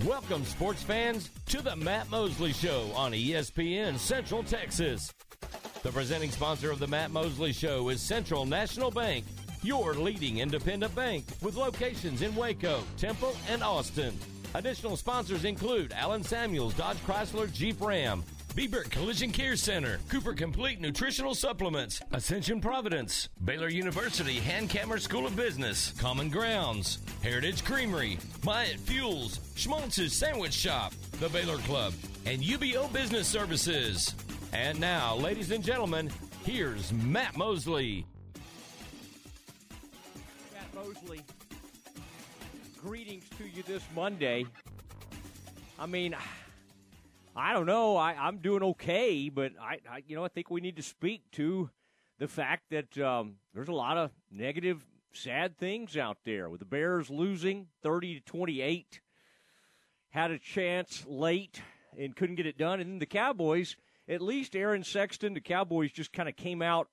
Welcome, sports fans, to the Matt Mosley Show on ESPN Central Texas. The presenting sponsor of the Matt Mosley Show is Central National Bank, your leading independent bank with locations in Waco, Temple, and Austin. Additional sponsors include Allen Samuels, Dodge Chrysler, Jeep Ram, Bieber Collision Care Center, Cooper Complete Nutritional Supplements, Ascension Providence, Baylor University Hankamer School of Business, Common Grounds, Heritage Creamery, Myatt Fuels, Schmaltz's Sandwich Shop, the Baylor Club, and UBEO Business Services. And now, ladies and gentlemen, here's Matt Mosley. Matt Mosley, greetings to you this Monday. I mean, I don't know. I, I'm doing okay, but I, I, you know, I think we need to speak to the fact that um, there's a lot of negative, sad things out there with the Bears losing 30 to 28. Had a chance late and couldn't get it done, and then the Cowboys. At least Aaron Sexton, the Cowboys just kind of came out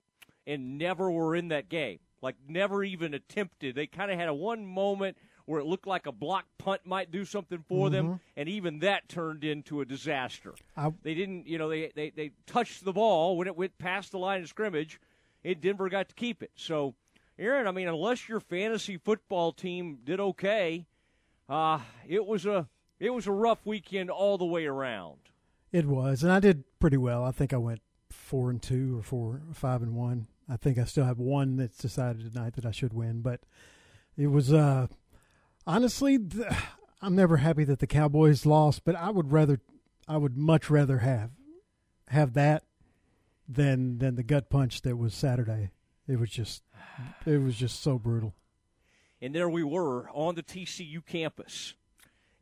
and never were in that game. Like never even attempted. They kind of had a one moment where it looked like a block punt might do something for mm-hmm. them, and even that turned into a disaster. I, they didn't, you know, they, they, they touched the ball when it went past the line of scrimmage, and Denver got to keep it. So, Aaron, I mean, unless your fantasy football team did okay, uh, it was a it was a rough weekend all the way around. It was, and I did pretty well. I think I went four and two or four five and one. I think I still have one that's decided tonight that I should win, but it was uh honestly, I'm never happy that the Cowboys lost, but I would rather, I would much rather have have that than than the gut punch that was Saturday. It was just, it was just so brutal. And there we were on the TCU campus,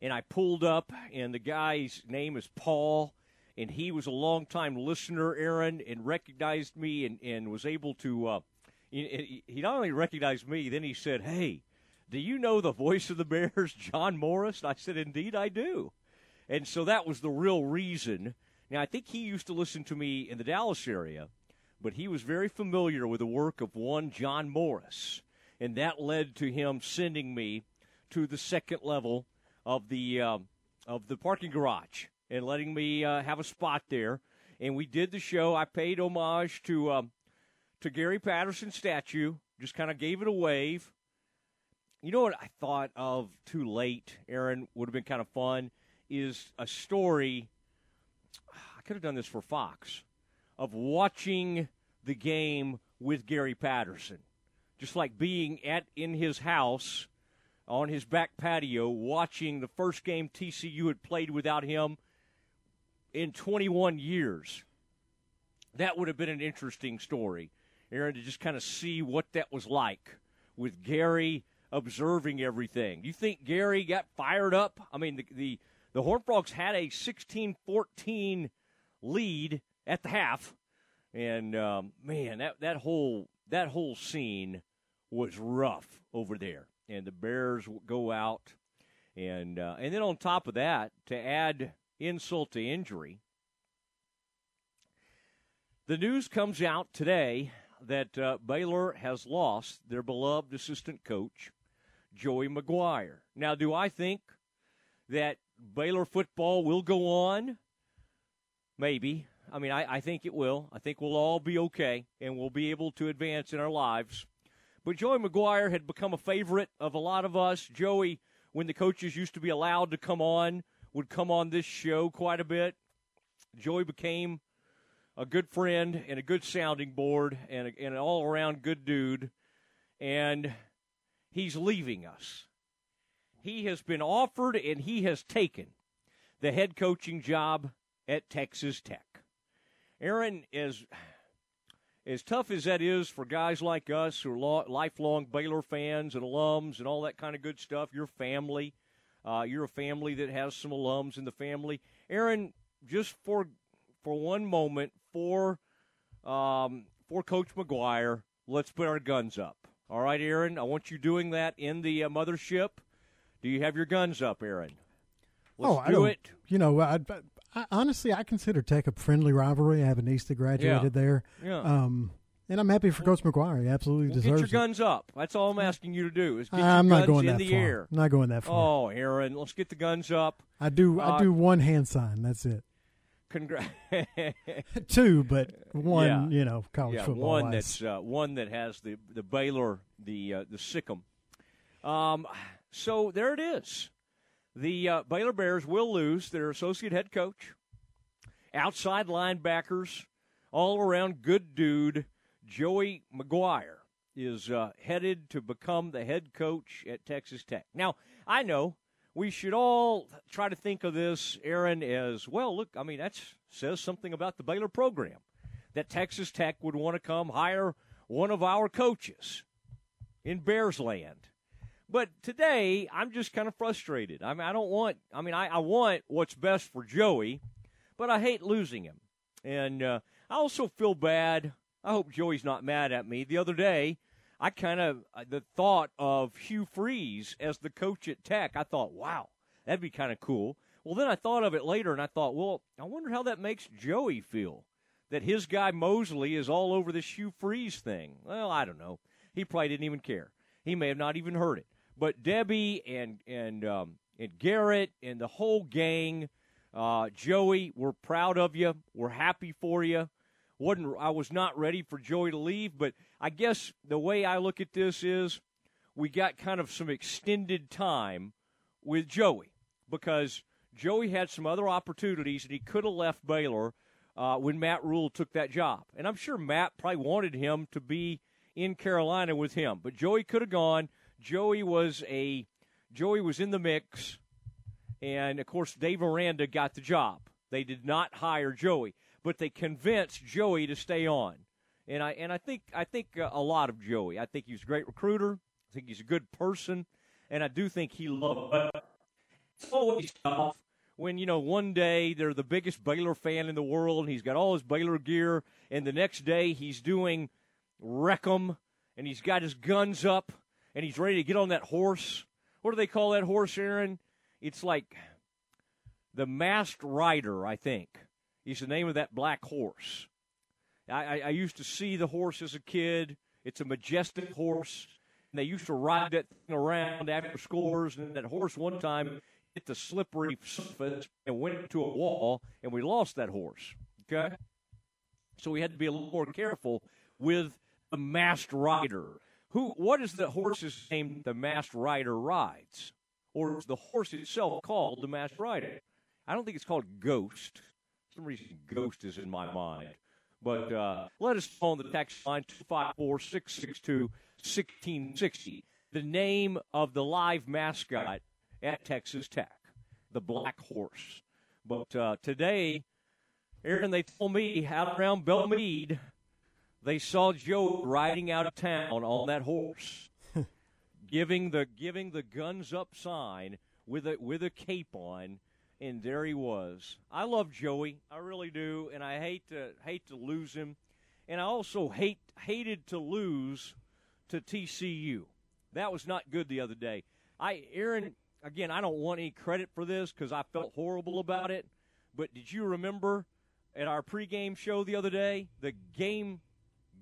and I pulled up, and the guy's name is Paul, and he was a longtime listener, Aaron, and recognized me, and and was able to. Uh, he, he not only recognized me, then he said, "Hey." Do you know the voice of the Bears, John Morris? I said, Indeed, I do. And so that was the real reason. Now, I think he used to listen to me in the Dallas area, but he was very familiar with the work of one John Morris. And that led to him sending me to the second level of the, uh, of the parking garage and letting me uh, have a spot there. And we did the show. I paid homage to, um, to Gary Patterson's statue, just kind of gave it a wave you know what I thought of too late, Aaron, would have been kind of fun is a story. I could have done this for Fox of watching the game with Gary Patterson. Just like being at in his house on his back patio watching the first game TCU had played without him in 21 years. That would have been an interesting story, Aaron, to just kind of see what that was like with Gary observing everything. You think Gary got fired up? I mean, the the, the Horned Frogs had a 16-14 lead at the half, and um, man, that that whole that whole scene was rough over there. And the Bears go out, and uh, and then on top of that, to add insult to injury, the news comes out today that uh, Baylor has lost their beloved assistant coach Joey McGuire. Now, do I think that Baylor football will go on? Maybe. I mean, I, I think it will. I think we'll all be okay and we'll be able to advance in our lives. But Joey McGuire had become a favorite of a lot of us. Joey, when the coaches used to be allowed to come on, would come on this show quite a bit. Joey became a good friend and a good sounding board and, a, and an all around good dude. And he's leaving us. He has been offered and he has taken the head coaching job at Texas Tech. Aaron, as as tough as that is for guys like us who are lifelong Baylor fans and alums and all that kind of good stuff, your family, uh, you're a family that has some alums in the family. Aaron, just for for one moment, for um, for Coach McGuire, let's put our guns up. All right, Aaron, I want you doing that in the uh, mothership. Do you have your guns up, Aaron? Let's oh, I do it. You know, I, I, honestly, I consider Tech a friendly rivalry. I have a niece that graduated yeah. there. Yeah. Um, And I'm happy for Coach McGuire. He absolutely well, deserves Get your it. guns up. That's all I'm asking you to do. Is get I'm your not guns going in that the far. air. I'm not going that far. Oh, Aaron, let's get the guns up. I do. uh, I do one hand sign. That's it. Congrats. Two, but one. Yeah. You know, college yeah, football. one wise. that's uh, one that has the the Baylor the uh, the Sic 'Em. Um, so there it is. The uh, Baylor Bears will lose their associate head coach, outside linebackers, all around good dude. Joey McGuire is uh, headed to become the head coach at Texas Tech. Now I know we should all try to think of this, Aaron, as well. Look, I mean that says something about the Baylor program that Texas Tech would want to come hire one of our coaches in Bears land. But today, I'm just kind of frustrated. I mean, I don't want, I mean, I, I want what's best for Joey, but I hate losing him. And uh, I also feel bad. I hope Joey's not mad at me. The other day, I kind of, uh, the thought of Hugh Freeze as the coach at Tech, I thought, wow, that'd be kind of cool. Well, then I thought of it later and I thought, well, I wonder how that makes Joey feel that his guy Mosley is all over this Hugh Freeze thing. Well, I don't know. He probably didn't even care. He may have not even heard it. But Debbie and and um, and Garrett and the whole gang, uh, Joey, we're proud of you. We're happy for you. wasn't I was not ready for Joey to leave, but I guess the way I look at this is we got kind of some extended time with Joey because Joey had some other opportunities and he could have left Baylor uh, when Matt Rhule took that job. And I'm sure Matt probably wanted him to be in Carolina with him, but Joey could have gone. Joey was a Joey was in the mix, and of course Dave Aranda got the job. They did not hire Joey, but they convinced Joey to stay on. And I and I think I think uh, a lot of Joey. I think he's a great recruiter. I think he's a good person, and I do think he loves. It's always tough when you know one day they're the biggest Baylor fan in the world, and he's got all his Baylor gear, and the next day he's doing Wreck 'Em, and he's got his guns up, and he's ready to get on that horse. What do they call that horse, Aaron? It's like the Masked Rider, I think. Is the name of that black horse. I, I, used to see the horse as a kid. It's a majestic horse. And they used to ride that thing around after scores, and that horse one time hit the slippery surface and went into a wall, and we lost that horse. Okay? So we had to be a little more careful with the masked rider. Who? What is the horse's name? The masked rider rides, or is the horse itself called the masked rider? I don't think it's called Ghost. For some reason, Ghost is in my mind. But uh, let us know on the text line 254 662 1660. The name of the live mascot at Texas Tech, the Black Horse. But uh, today, Aaron, they told me out around Belmead, they saw Joe riding out of town on that horse, giving the giving the guns up sign with a with a cape on, and there he was. I love Joey, I really do, and I hate to hate to lose him, and I also hate hated to lose to TCU. That was not good the other day. I Aaron again, I don't want any credit for this because I felt horrible about it. But did you remember at our pregame show the other day the game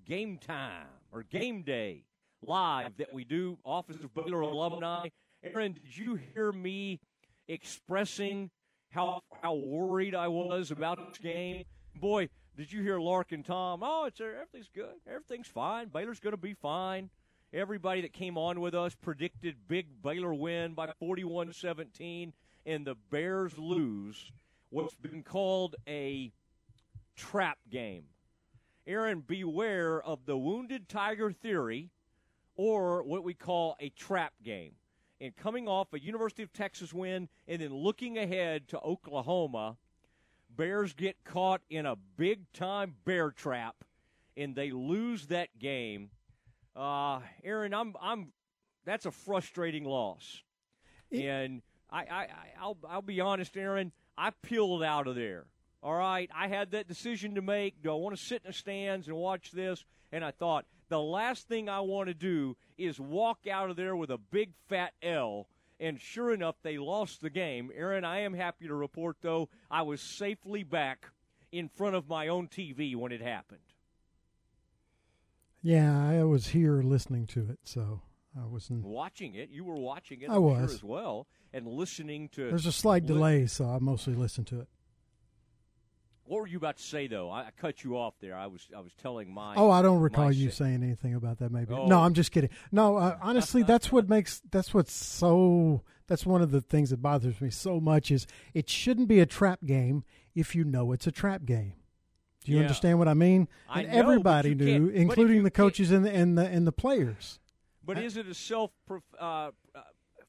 game time or game day live that we do Office of Baylor alumni? Aaron, did you hear me expressing how how worried I was about this game? Boy, did you hear Lark and Tom? Oh, it's everything's good, everything's fine. Baylor's going to be fine. Everybody that came on with us predicted big Baylor win by 41-17, and the Bears lose what's been called a trap game. Aaron, beware of the wounded tiger theory or what we call a trap game. And coming off a University of Texas win and then looking ahead to Oklahoma, Bears get caught in a big time bear trap and they lose that game. Uh, Aaron, I'm I'm that's a frustrating loss. And I, I, I'll I'll be honest, Aaron, I peeled out of there. All right, I had that decision to make. Do I want to sit in the stands and watch this? And I thought the last thing I want to do is walk out of there with a big fat L. And sure enough, they lost the game. Aaron, I am happy to report, though, I was safely back in front of my own TV when it happened. Yeah, I was here listening to it, so I wasn't watching it. You were watching it. I I'm was sure as well, and listening to. There's a slight li- delay, so I mostly listened to it. What were you about to say though? I, I cut you off there. I was I was telling my. Oh, I don't recall you saying anything about that. Maybe Oh. no, I'm just kidding. No, uh, honestly, that's what makes that's what's so. That's one of the things that bothers me so much is it shouldn't be a trap game if you know it's a trap game. Do you Yeah. understand what I mean? I and know, but everybody you knew, can't- but if including you the can't- coaches and the and the and the players. But is it a self uh, uh,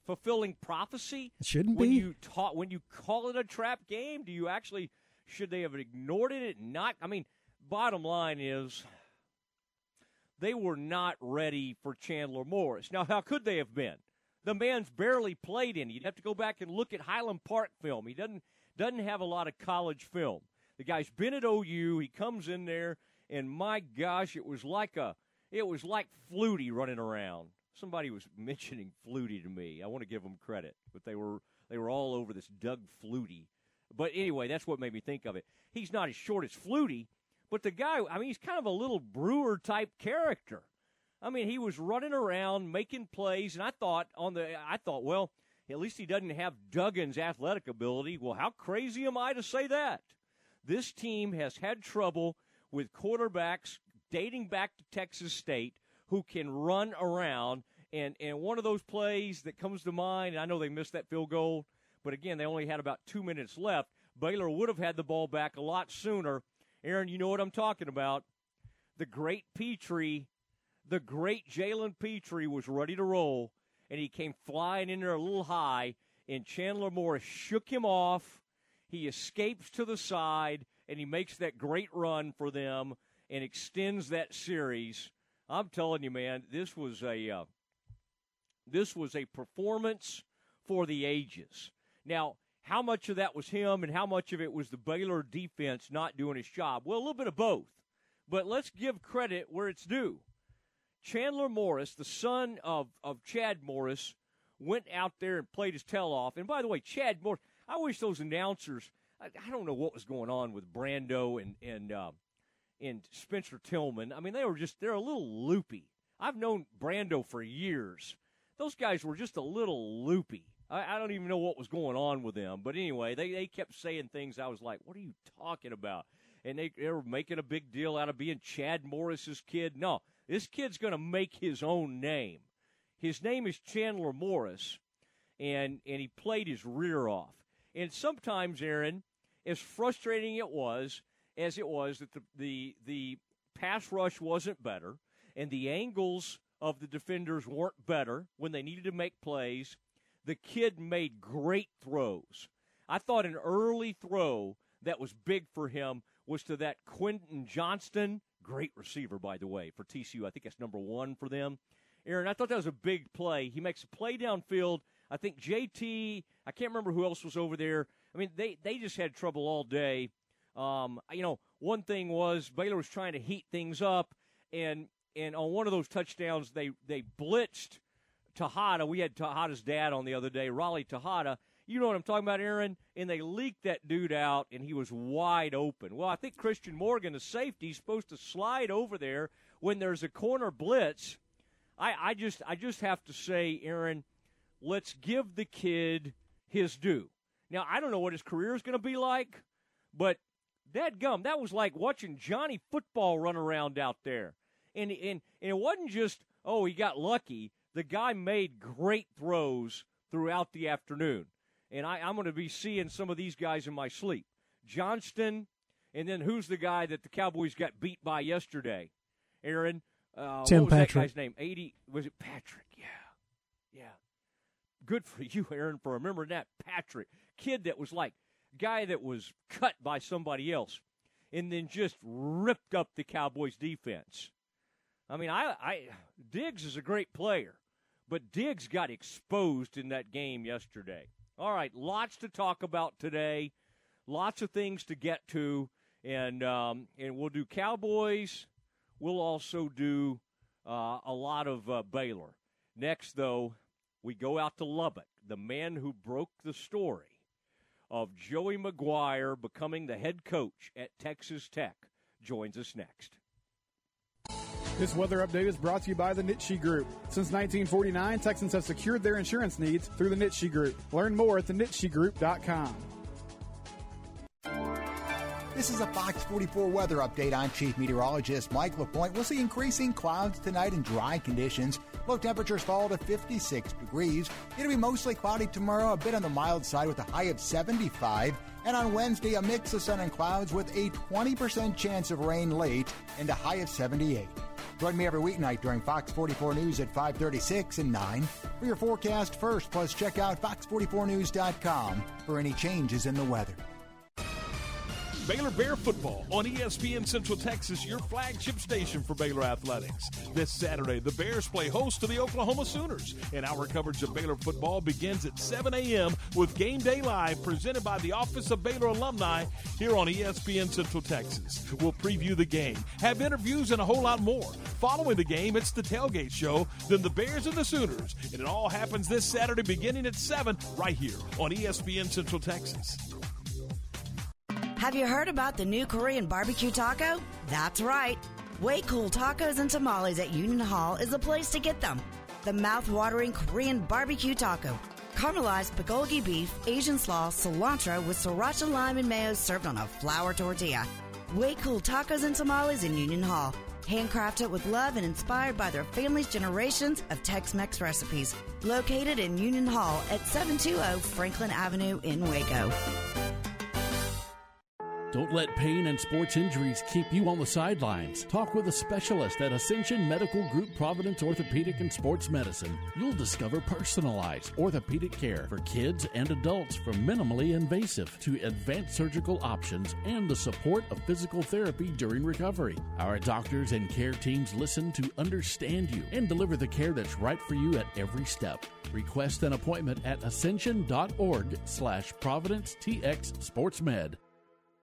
fulfilling prophecy? It shouldn't when be. you ta- when you call it a trap game, do you actually should they have ignored it not? I mean, bottom line is they were not ready for Chandler Morris. Now, how could they have been? The man's barely played in. You'd have to go back and look at Highland Park film. He doesn't doesn't have a lot of college film. The guy's been at OU. He comes in there, and my gosh, it was like a it was like Flutie running around. Somebody was mentioning Flutie to me. I want to give them credit, but they were they were all over this Doug Flutie. But anyway, that's what made me think of it. He's not as short as Flutie, but the guy, I mean, he's kind of a little Brewer type character. I mean, he was running around making plays, and I thought on the, I thought, well, at least he doesn't have Duggan's athletic ability. Well, how crazy am I to say that? This team has had trouble with quarterbacks dating back to Texas State who can run around. And, and one of those plays that comes to mind, and I know they missed that field goal, but again, they only had about two minutes left. Baylor would have had the ball back a lot sooner. Aaron, you know what I'm talking about. The great Pitre, the great Jalen Pitre was ready to roll, and he came flying in there a little high, and Chandler Morris shook him off. He escapes to the side, and he makes that great run for them and extends that series. I'm telling you, man, this was a uh, this was a performance for the ages. Now, how much of that was him and how much of it was the Baylor defense not doing his job? Well, a little bit of both. But let's give credit where it's due. Chandler Morris, the son of, of Chad Morris, went out there and played his tail off. And by the way, Chad Morris, I wish those announcers, I, I don't know what was going on with Brando and, and, uh, and Spencer Tillman. I mean, they were just, they're a little loopy. I've known Brando for years. Those guys were just a little loopy. I, I don't even know what was going on with them. But anyway, they, they kept saying things. I was like, what are you talking about? And they, they were making a big deal out of being Chad Morris's kid. No, this kid's going to make his own name. His name is Chandler Morris, and, and he played his rear off. And sometimes, Aaron, as frustrating it was, as it was that the, the, the pass rush wasn't better, and the angles of the defenders weren't better when they needed to make plays, the kid made great throws. I thought an early throw that was big for him was to that Quentin Johnston, great receiver, by the way, for TCU. I think that's number one for them. Aaron, I thought that was a big play. He makes a play downfield. I think JT, I can't remember who else was over there. I mean, they, they just had trouble all day. Um, you know, one thing was Baylor was trying to heat things up, and and on one of those touchdowns, they they blitzed Texada. We had Texada's dad on the other day, Raleigh Texada. You know what I'm talking about, Aaron? And they leaked that dude out, and he was wide open. Well, I think Christian Morgan, the safety, is supposed to slide over there when there's a corner blitz. I, I just I just have to say, Aaron, let's give the kid his due. Now I don't know what his career is going to be like, but that gum that was like watching Johnny football run around out there, and and, and it wasn't just oh he got lucky. The guy made great throws throughout the afternoon, and I, I'm going to be seeing some of these guys in my sleep. Johnston, and then who's the guy that the Cowboys got beat by yesterday? Aaron. Uh, Tim what was Patrick. that guy's name? Eighty was it Patrick? Yeah, yeah. Good for you, Aaron, for remembering that Patrick kid that was like guy that was cut by somebody else, and then just ripped up the Cowboys defense. I mean, I, I Diggs is a great player, but Diggs got exposed in that game yesterday. All right, lots to talk about today, lots of things to get to, and um, and we'll do Cowboys. We'll also do uh, a lot of uh, Baylor. Next, though, we go out to Lubbock. The man who broke the story of Joey McGuire becoming the head coach at Texas Tech joins us next. This weather update is brought to you by the Nitsche Group. Since 1949, Texans have secured their insurance needs through the Nitsche Group. Learn more at thenitshegroup.com. This is a Fox 44 weather update. I'm Chief Meteorologist Mike LaPointe. We'll see increasing clouds tonight and dry conditions. Low temperatures fall to 56 degrees. It'll be mostly cloudy tomorrow, a bit on the mild side with a high of 75. And on Wednesday, a mix of sun and clouds with a 20% chance of rain late and a high of 78. Join me every weeknight during Fox 44 News at 536 and 9 for your forecast first. Plus, check out fox44news.com for any changes in the weather. Baylor Bear Football on ESPN Central Texas, your flagship station for Baylor Athletics. This Saturday, the Bears play host to the Oklahoma Sooners, and our coverage of Baylor football begins at 7 a.m. with Game Day Live presented by the Office of Baylor Alumni here on ESPN Central Texas. We'll preview the game, have interviews, and a whole lot more. Following the game, it's the tailgate show, then the Bears and the Sooners, and it all happens this Saturday beginning at 7 right here on ESPN Central Texas. Have you heard about the new Korean barbecue taco? That's right. Way Cool Tacos and Tamales at Union Hall is the place to get them. The mouth-watering Korean barbecue taco. Caramelized bulgogi beef, Asian slaw, cilantro with sriracha lime and mayo served on a flour tortilla. Way Cool Tacos and Tamales in Union Hall. Handcrafted with love and inspired by their family's generations of Tex-Mex recipes. Located in Union Hall at 720 Franklin Avenue in Waco. Don't let pain and sports injuries keep you on the sidelines. Talk with a specialist at Ascension Medical Group Providence Orthopedic and Sports Medicine. You'll discover personalized orthopedic care for kids and adults from minimally invasive to advanced surgical options and the support of physical therapy during recovery. Our doctors and care teams listen to understand you and deliver the care that's right for you at every step. Request an appointment at ascension.org slash Providence TX SportsMed.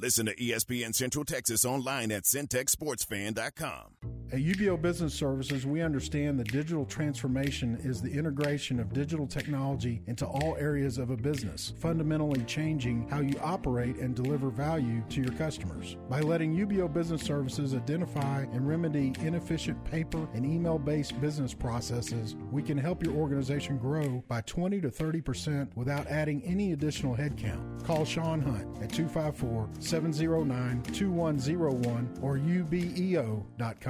Listen to ESPN Central Texas online at centexsportsfan.com. At UBEO Business Services, we understand that digital transformation is the integration of digital technology into all areas of a business, fundamentally changing how you operate and deliver value to your customers. By letting UBEO Business Services identify and remedy inefficient paper and email based business processes, we can help your organization grow by 20 to 30% without adding any additional headcount. Call Sean Hunt at 254 709 2101 or ubeo.com.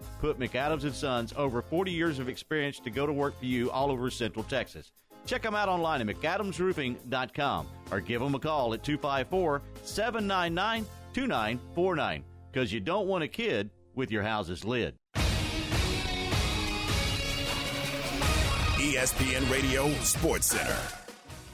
Put McAdams and Sons over 40 years of experience to go to work for you all over Central Texas. Check them out online at McAdamsRoofing.com or give them a call at 254 799 2949 because you don't want a kid with your house's lid. ESPN Radio Sports Center.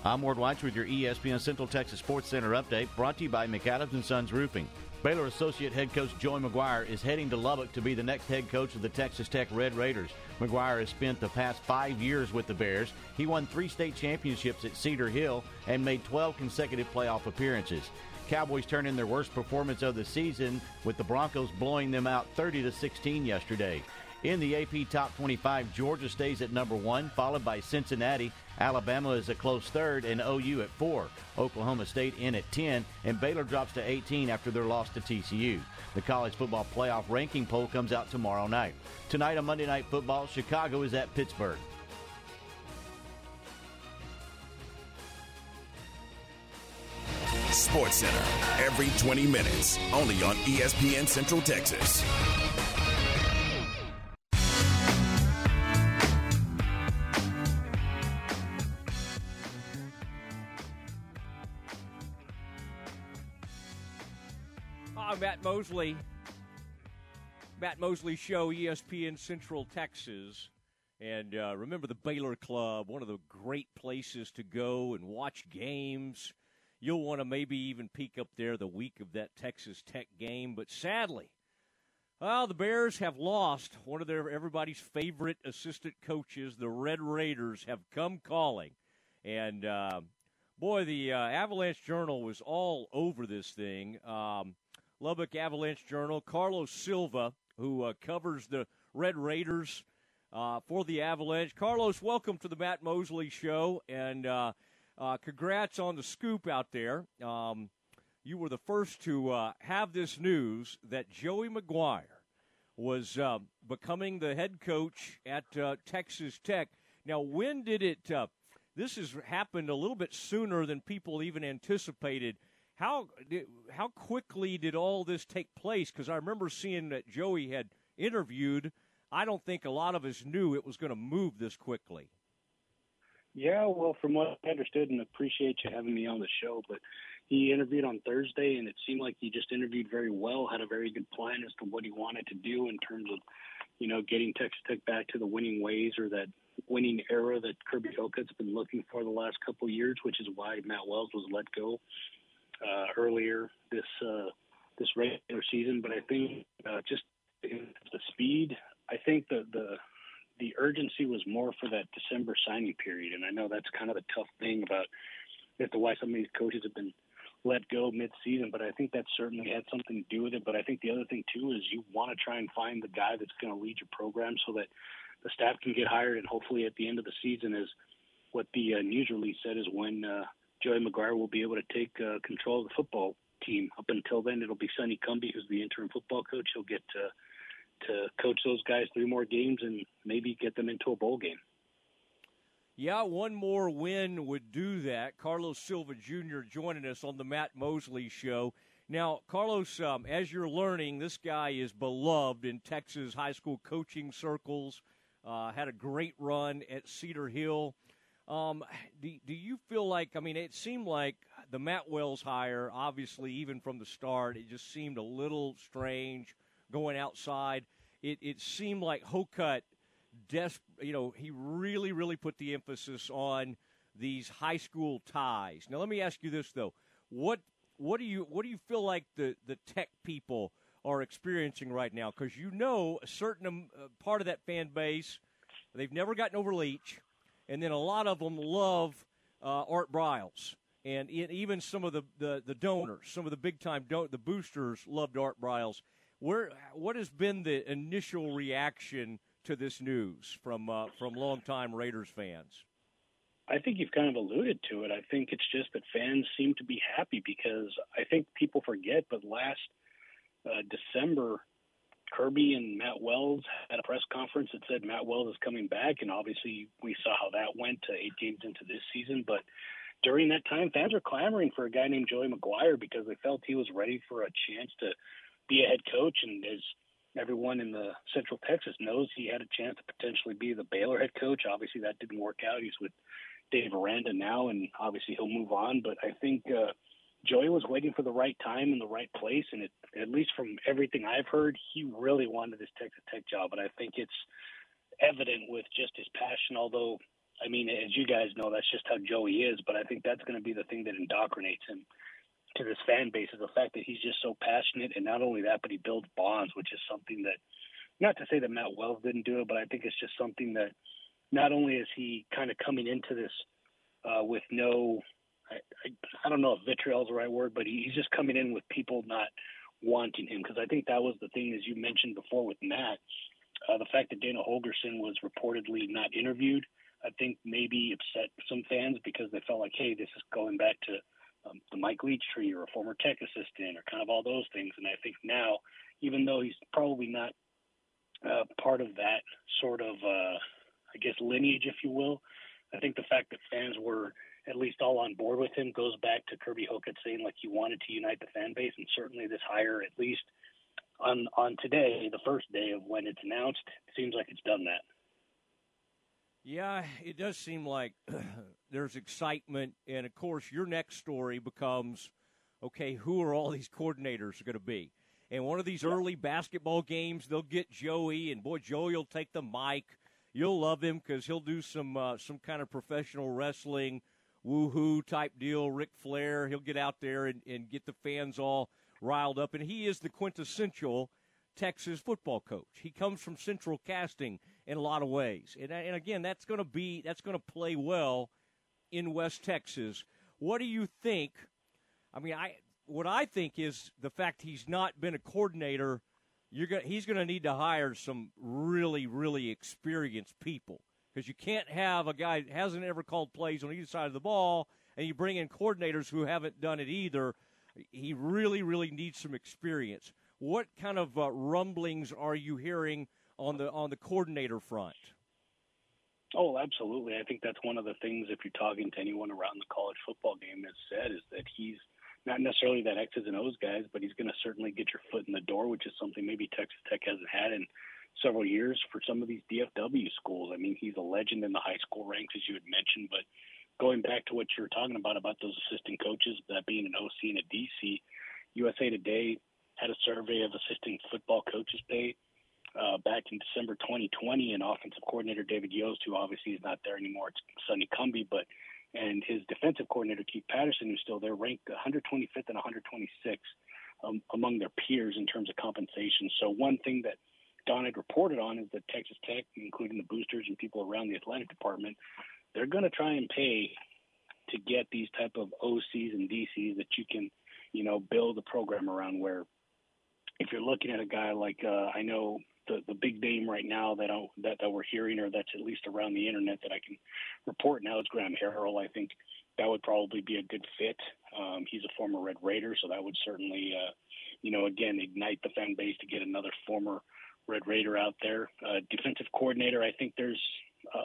I'm Ward White with your ESPN Central Texas Sports Center update brought to you by McAdams and Sons Roofing. Baylor Associate Head Coach Joey McGuire is heading to Lubbock to be the next head coach of the Texas Tech Red Raiders. McGuire has spent the past five years with the Bears. He won three state championships at Cedar Hill and made 12 consecutive playoff appearances. Cowboys turned in their worst performance of the season with the Broncos blowing them out 30 to 16 yesterday. In the AP Top 25, Georgia stays at number one, followed by Cincinnati. Alabama is a close third, and OU at four. Oklahoma State in at 10, and Baylor drops to 18 after their loss to TCU. The college football playoff ranking poll comes out tomorrow night. Tonight on Monday Night Football, Chicago is at Pittsburgh. Sports Center every 20 minutes, only on ESPN Central Texas. Matt Mosley. Matt Mosley Show, ESPN Central Texas. And uh, remember the Baylor Club, one of the great places to go and watch games. You'll want to maybe even peek up there the week of that Texas Tech game. But sadly, well, the Bears have lost one of their everybody's favorite assistant coaches. The Red Raiders have come calling, and uh, boy, the uh, Avalanche Journal was all over this thing. Um, Lubbock Avalanche Journal, Carlos Silva, who uh, covers the Red Raiders uh, for the Avalanche. Carlos, welcome to the Matt Mosley Show, and uh, uh, congrats on the scoop out there. Um, you were the first to uh, have this news that Joey McGuire was uh, becoming the head coach at uh, Texas Tech. Now, when did it? This has happened a little bit sooner than people even anticipated. How how quickly did all this take place? Because I remember seeing that Joey had interviewed. I don't think a lot of us knew it was going to move this quickly. Yeah, well, from what I understood, and appreciate you having me on the show, but he interviewed on Thursday, and it seemed like he just interviewed very well, had a very good plan as to what he wanted to do in terms of, you know, getting Texas Tech back to the winning ways or that winning era that Kirby Hocutt's been looking for the last couple of years, which is why Matt Wells was let go uh, earlier this uh, this regular season. But I think uh, just the speed, I think the the the urgency was more for that December signing period, and I know that's kind of the tough thing about as to why some of these coaches have been let go mid-season. But I think that certainly had something to do with it. But I think the other thing too is you want to try and find the guy that's going to lead your program so that the staff can get hired, and hopefully at the end of the season is what the uh, news release said is when uh, Joey McGuire will be able to take uh, control of the football team. Up until then, it'll be Sonny Cumbie, who's the interim football coach. He'll get to to coach those guys three more games and maybe get them into a bowl game. Yeah, one more win would do that. Carlos Silva Jr. joining us on the Matt Mosley Show. Now, Carlos, um, as you're learning, this guy is beloved in Texas high school coaching circles. Uh, had a great run at Cedar Hill. Um, do, do you feel like, I mean, it seemed like the Matt Wells hire, obviously, even from the start, it just seemed a little strange going outside. It, it seemed like Hocutt, des- you know, he really, really put the emphasis on these high school ties. Now, let me ask you this though: what what do you what do you feel like the the tech people are experiencing right now? Because you know, a certain um, uh, part of that fan base, they've never gotten over Leach, and then a lot of them love uh, Art Briles. And even some of the, the, the donors, some of the big time don- the boosters loved Art Briles where what has been the initial reaction to this news from uh, from longtime Raiders fans? I think you've kind of alluded to it. I think it's just that fans seem to be happy because I think people forget, but last uh, December, Kirby and Matt Wells had a press conference that said Matt Wells is coming back, and obviously we saw how that went to eight games into this season. But during that time, fans were clamoring for a guy named Joey McGuire because they felt he was ready for a chance to be a head coach. And as everyone in the Central Texas knows, he had a chance to potentially be the Baylor head coach. Obviously, that didn't work out. He's with Dave Aranda now, and obviously he'll move on. But I think uh, Joey was waiting for the right time and the right place. And it, at least from everything I've heard, he really wanted this Texas Tech job. And I think it's evident with just his passion, although. I mean, as you guys know, that's just how Joey is. But I think that's going to be the thing that indoctrinates him to this fan base is the fact that he's just so passionate, and not only that, but he builds bonds, which is something that, not to say that Matt Wells didn't do it, but I think it's just something that not only is he kind of coming into this uh, with no, I, I, I don't know if vitriol is the right word, but he, he's just coming in with people not wanting him because I think that was the thing, as you mentioned before with Matt. Uh, the fact that Dana Holgorsen was reportedly not interviewed, I think maybe upset some fans because they felt like, hey, this is going back to um, the Mike Leach tree or a former tech assistant or kind of all those things. And I think now, even though he's probably not uh, part of that sort of, uh, I guess, lineage, if you will, I think the fact that fans were at least all on board with him goes back to Kirby Hocutt saying like he wanted to unite the fan base, and certainly this hire, at least on on today, the first day of when it's announced, seems like it's done that. Yeah, it does seem like there's excitement, and of course, your next story becomes, okay, who are all these coordinators going to be? And one of these early basketball games, they'll get Joey, and boy, Joey will take the mic. You'll love him because he'll do some uh, some kind of professional wrestling, woohoo type deal. Ric Flair, he'll get out there and, and get the fans all riled up, and he is the quintessential Texas football coach. He comes from Central Casting in a lot of ways, and, and again, that's going to be that's going to play well in West Texas. What do you think? I mean, I what I think is the fact he's not been a coordinator. You're going he's going to need to hire some really, really experienced people because you can't have a guy that hasn't ever called plays on either side of the ball, and you bring in coordinators who haven't done it either. He really, really needs some experience. What kind of uh, rumblings are you hearing on the on the coordinator front? Oh, absolutely. I think that's one of the things. If you're talking to anyone around the college football game, has said is that he's not necessarily that X's and O's guys, but he's going to certainly get your foot in the door, which is something maybe Texas Tech hasn't had in several years for some of these DFW schools. I mean, he's a legend in the high school ranks, as you had mentioned, but going back to what you were talking about about those assistant coaches, that being an OC and a DC, USA Today had a survey of assistant football coaches pay uh, back in December 2020, and offensive coordinator David Yost, who obviously is not there anymore, it's Sonny Cumbie, but and his defensive coordinator Keith Patterson, who's still there, ranked 125th and 126th um, among their peers in terms of compensation. So one thing that Don had reported on is that Texas Tech, including the boosters and people around the athletic department, they're going to try and pay to get these type of OCs and DCs that you can, you know, build a program around. Where if you're looking at a guy like uh, I know the the big name right now that I, that that we're hearing or that's at least around the internet that I can report now is Graham Harrell. I think that would probably be a good fit. Um, he's a former Red Raider, so that would certainly, uh, you know, again ignite the fan base to get another former Red Raider out there. Uh, defensive coordinator, I think there's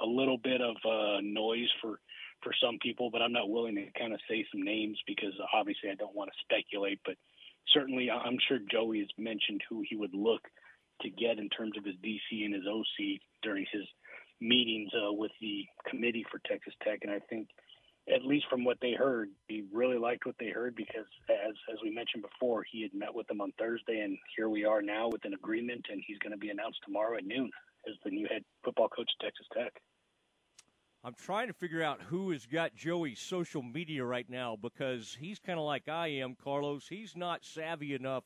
a little bit of uh, noise for for some people, but I'm not willing to kind of say some names because obviously I don't want to speculate. But certainly, I'm sure Joey has mentioned who he would look to get in terms of his DC and his OC during his meetings uh, with the committee for Texas Tech, and I think at least from what they heard, he really liked what they heard because, as as we mentioned before, he had met with them on Thursday, and here we are now with an agreement, and he's going to be announced tomorrow at noon as the new head football coach at Texas Tech. I'm trying to figure out who has got Joey's social media right now because he's kind of like I am, Carlos. He's not savvy enough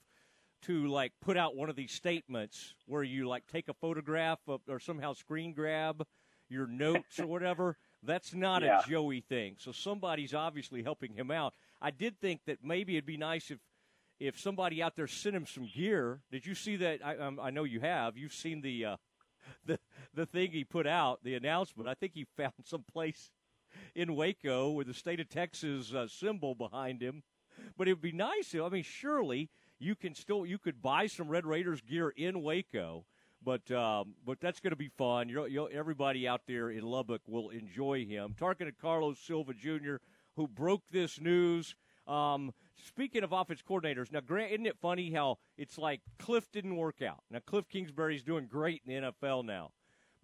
to like put out one of these statements where you like take a photograph of, or somehow screen grab your notes or whatever. That's not yeah. a Joey thing. So somebody's obviously helping him out. I did think that maybe it'd be nice if if somebody out there sent him some gear. Did you see that? I, um, I know you have. You've seen the uh, the the thing he put out, the announcement. I think he found some place in Waco with the state of Texas uh, symbol behind him. But it would be nice. I mean, surely you can still you could buy some Red Raiders gear in Waco but um, but that's going to be fun. You're, you're, everybody out there in Lubbock will enjoy him. Talking to Carlos Silva Jr., who broke this news. Um, speaking of offense coordinators, now Grant, isn't it funny how it's like Cliff didn't work out? Now Cliff Kingsbury's doing great in the NFL now,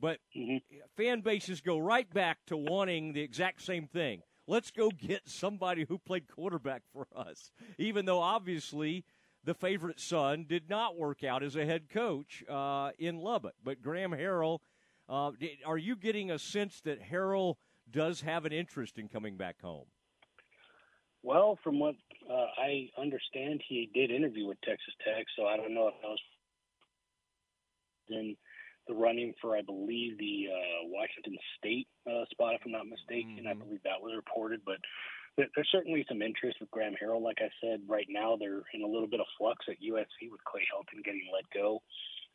but mm-hmm. fan bases go right back to wanting the exact same thing. Let's go get somebody who played quarterback for us, even though obviously the favorite son did not work out as a head coach uh, in Lubbock. But Graham Harrell, uh, are you getting a sense that Harrell does have an interest in coming back home? Well, from what uh, I understand, he did interview with Texas Tech, so I don't know if that was in the running for, I believe, the uh, Washington State uh, spot, if I'm not mistaken. Mm-hmm. I believe that was reported, but there's certainly some interest with Graham Harrell. Like I said, right now they're in a little bit of flux at USC with Clay Helton getting let go.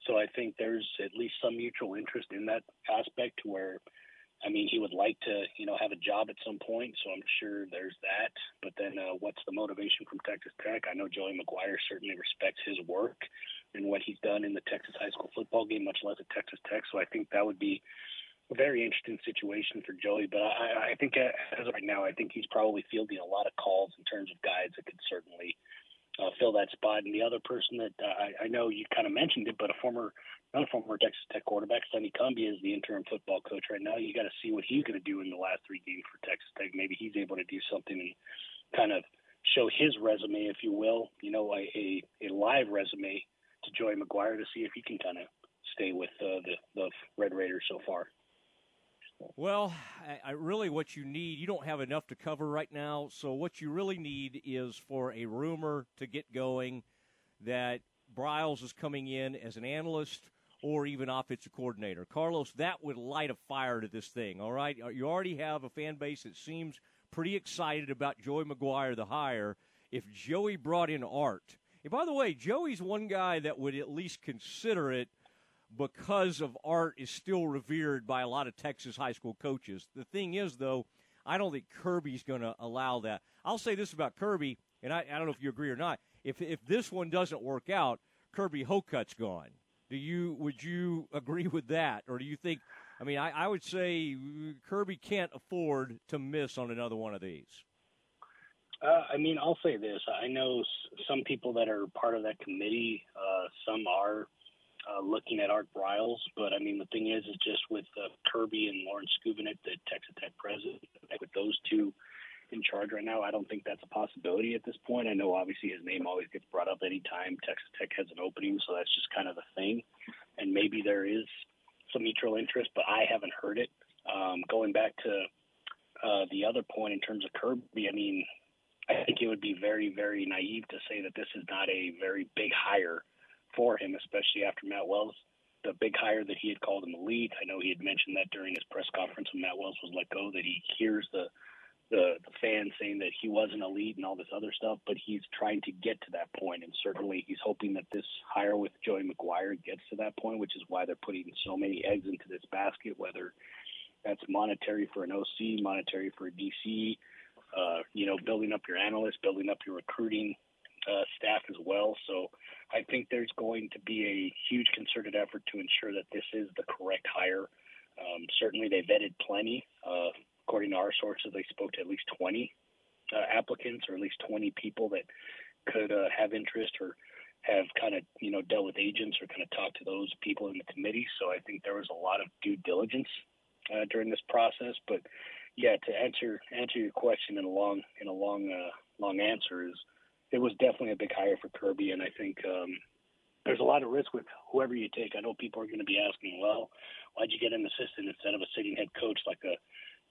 So I think there's at least some mutual interest in that aspect where I mean, he would like to, you know, have a job at some point, so I'm sure there's that. But then, uh, what's the motivation from Texas Tech? I know Joey McGuire certainly respects his work and what he's done in the Texas high school football game, much less at Texas Tech. So I think that would be a very interesting situation for Joey. But I, I think as of right now, I think he's probably fielding a lot of calls in terms of guys that could certainly uh, fill that spot. And the other person that uh, I, I know you kind of mentioned it, but a former, not a former Texas Tech quarterback, Sonny Cumbie is the interim football coach right now. You got to see what he's going to do in the last three games for Texas Tech. Maybe he's able to do something and kind of show his resume, if you will, you know, a, a, a live resume to Joey McGuire to see if he can kind of stay with uh, the, the Red Raiders so far. Well, I, I, really what you need, you don't have enough to cover right now. So what you really need is for a rumor to get going that Briles is coming in as an analyst or even offensive coordinator. Carlos, that would light a fire to this thing. All right, you already have a fan base that seems pretty excited about Joey McGuire, the hire. If Joey brought in Art, and by the way, Joey's one guy that would at least consider it because of art is still revered by a lot of Texas high school coaches. The thing is, though, I don't think Kirby's going to allow that. I'll say this about Kirby, and I, I, don't know if you agree or not. If if this one doesn't work out, Kirby Hocutt's gone. Do you would you agree with that, or do you think? I mean, I, I would say Kirby can't afford to miss on another one of these. Uh, I mean, I'll say this. I know some people that are part of that committee. Uh, some are uh, looking at Art Briles. But I mean, the thing is, is just with uh, Kirby and Lawrence Schovanec, the Texas Tech president, with those two in charge right now, I don't think that's a possibility at this point. I know obviously his name always gets brought up anytime Texas Tech has an opening, so that's just kind of the thing. And maybe there is some mutual interest, but I haven't heard it. Um, going back to uh, the other point in terms of Kirby, I mean, I think it would be very, very naive to say that this is not a very big hire for him, especially after Matt Wells, the big hire that he had called him elite. I know he had mentioned that during his press conference when Matt Wells was let go that he hears the the, the fans saying that he wasn't elite and all this other stuff, but he's trying to get to that point, and certainly he's hoping that this hire with Joey McGuire gets to that point, which is why they're putting so many eggs into this basket, whether that's monetary for an OC, monetary for a DC, uh, you know, building up your analysts, building up your recruiting uh, staff as well. So I think there's going to be a huge concerted effort to ensure that this is the correct hire. Um, certainly, they vetted plenty. Uh, according to our sources, they spoke to at least 20 uh, applicants or at least 20 people that could uh, have interest or have kind of you know dealt with agents or kind of talked to those people in the committee. So I think there was a lot of due diligence uh, during this process. But yeah, to answer answer your question in a long in a long uh, long answer is it was definitely a big hire for Kirby, and I think um, there's a lot of risk with whoever you take. I know people are going to be asking, well, why'd you get an assistant instead of a sitting head coach like a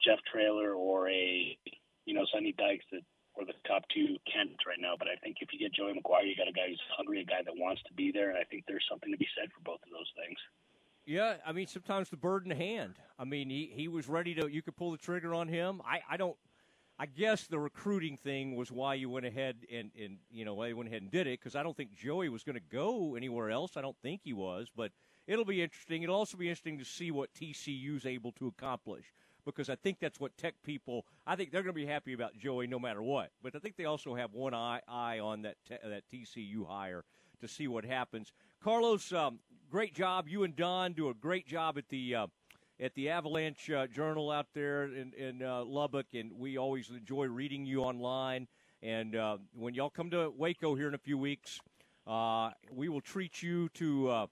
Jeff Traylor or a you know Sonny Dykes that were the top two candidates right now. But I think if you get Joey McGuire, you got a guy who's hungry, a guy that wants to be there, and I think there's something to be said for both of those things. Yeah, I mean sometimes the bird in the hand. I mean he he was ready to. You could pull the trigger on him. I I don't I guess the recruiting thing was why you went ahead and, and you know why you went ahead and did it because I don't think Joey was going to go anywhere else. I don't think he was, but it'll be interesting. It'll also be interesting to see what TCU's able to accomplish because I think that's what Tech people. I think they're going to be happy about Joey no matter what. But I think they also have one eye, eye on that te- that TCU hire to see what happens. Carlos, um, great job. You and Don do a great job at the. Uh, at the Avalanche uh, Journal out there in, in uh, Lubbock, and we always enjoy reading you online. And uh, when y'all come to Waco here in a few weeks, uh, we will treat you to uh,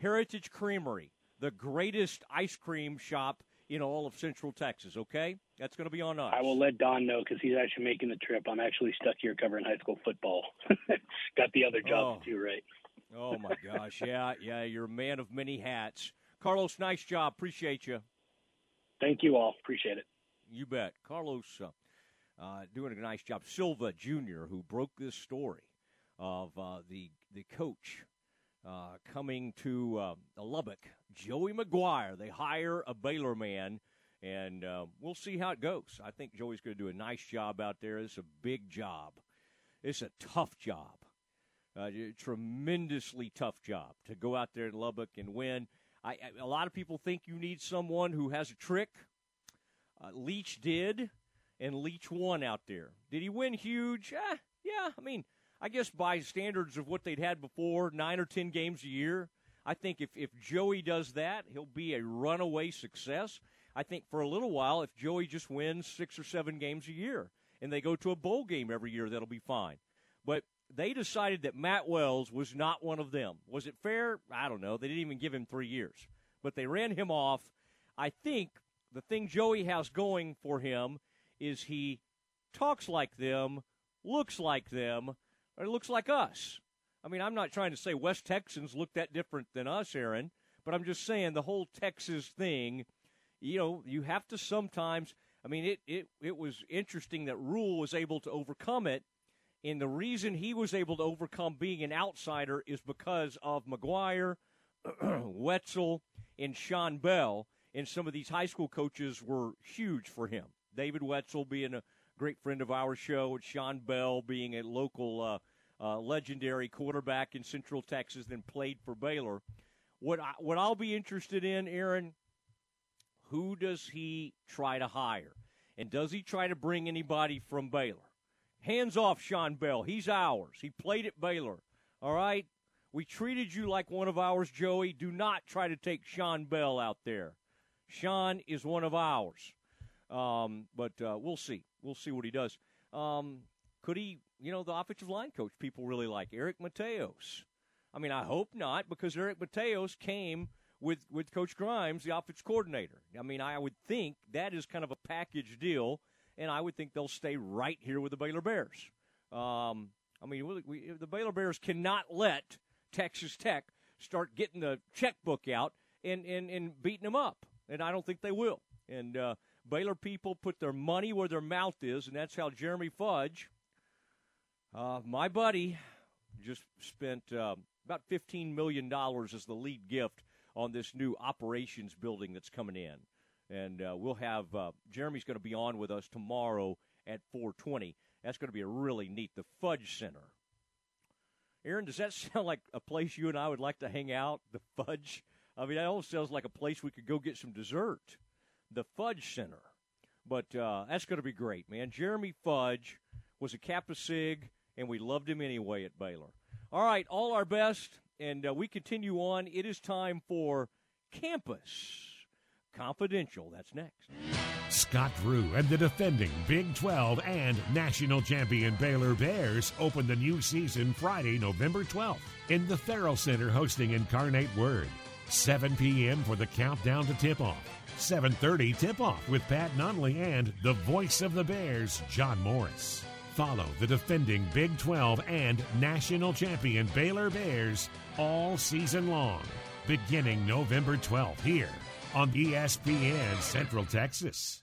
Heritage Creamery, the greatest ice cream shop in all of Central Texas. Okay, that's going to be on us. I will let Don know because he's actually making the trip. I'm actually stuck here covering high school football. Got the other job oh. too, right? oh my gosh, yeah, yeah. You're a man of many hats. Carlos, nice job. Appreciate you. Thank you all. Appreciate it. You bet. Carlos uh, uh, doing a nice job. Silva Jr., who broke this story of uh, the the coach uh, coming to uh, Lubbock, Joey McGuire. They hire a Baylor man, and uh, we'll see how it goes. I think Joey's going to do a nice job out there. It's a big job. It's a tough job. Uh, tremendously tough job to go out there in Lubbock and win. I, a lot of people think you need someone who has a trick. Uh, Leach did, and Leach won out there. Did he win huge? Eh, yeah, I mean, I guess by standards of what they'd had before, nine or ten games a year. I think if, if Joey does that, he'll be a runaway success. I think for a little while, if Joey just wins six or seven games a year and they go to a bowl game every year, that'll be fine. But they decided that Matt Wells was not one of them. Was it fair? I don't know. They didn't even give him three years, but they ran him off. I think the thing Joey has going for him is he talks like them, looks like them, or looks like us. I mean, I'm not trying to say West Texans look that different than us, Aaron, but I'm just saying the whole Texas thing, you know, you have to sometimes. I mean, it, it, it was interesting that Rhule was able to overcome it and the reason he was able to overcome being an outsider is because of McGuire, Wetzel, and Sean Bell. And some of these high school coaches were huge for him. David Wetzel being a great friend of our show, and Sean Bell being a local uh, uh, legendary quarterback in Central Texas, then played for Baylor. What I, what I'll be interested in, Aaron, who does he try to hire, and does he try to bring anybody from Baylor? Hands off Sean Bell. He's ours. He played at Baylor. All right? We treated you like one of ours, Joey. Do not try to take Sean Bell out there. Sean is one of ours. Um, but uh, we'll see. We'll see what he does. Um, could he, you know, the offensive line coach people really like Eric Mateos? I mean, I hope not because Eric Mateos came with with Coach Grimes, the offense coordinator. I mean, I would think that is kind of a package deal and I would think they'll stay right here with the Baylor Bears. Um, I mean, we, we, the Baylor Bears cannot let Texas Tech start getting the checkbook out and, and, and beating them up, and I don't think they will. And uh, Baylor people put their money where their mouth is, and that's how Jeremy Fudge, uh, my buddy, just spent uh, about $15 million as the lead gift on this new operations building that's coming in and uh, we'll have uh, Jeremy's going to be on with us tomorrow at 4:20. That's going to be a really neat. The Fudge Center. Aaron, does that sound like a place you and I would like to hang out? The Fudge. I mean, that almost sounds like a place we could go get some dessert. The Fudge Center. But uh, that's going to be great, man. Jeremy Fudge was a Kappa Sig, and we loved him anyway at Baylor. All right, all our best, and uh, we continue on. It is time for campus. Confidential. That's next. Scott Drew and the defending Big 12 and national champion Baylor Bears open the new season Friday, November 12th in the Ferrell Center hosting Incarnate Word. 7 p.m. for the countdown to tip-off. 7:30 tip-off with Pat Nunley and the voice of the Bears, John Morris. Follow the defending Big 12 and national champion Baylor Bears all season long, beginning November 12th here on ESPN Central Texas.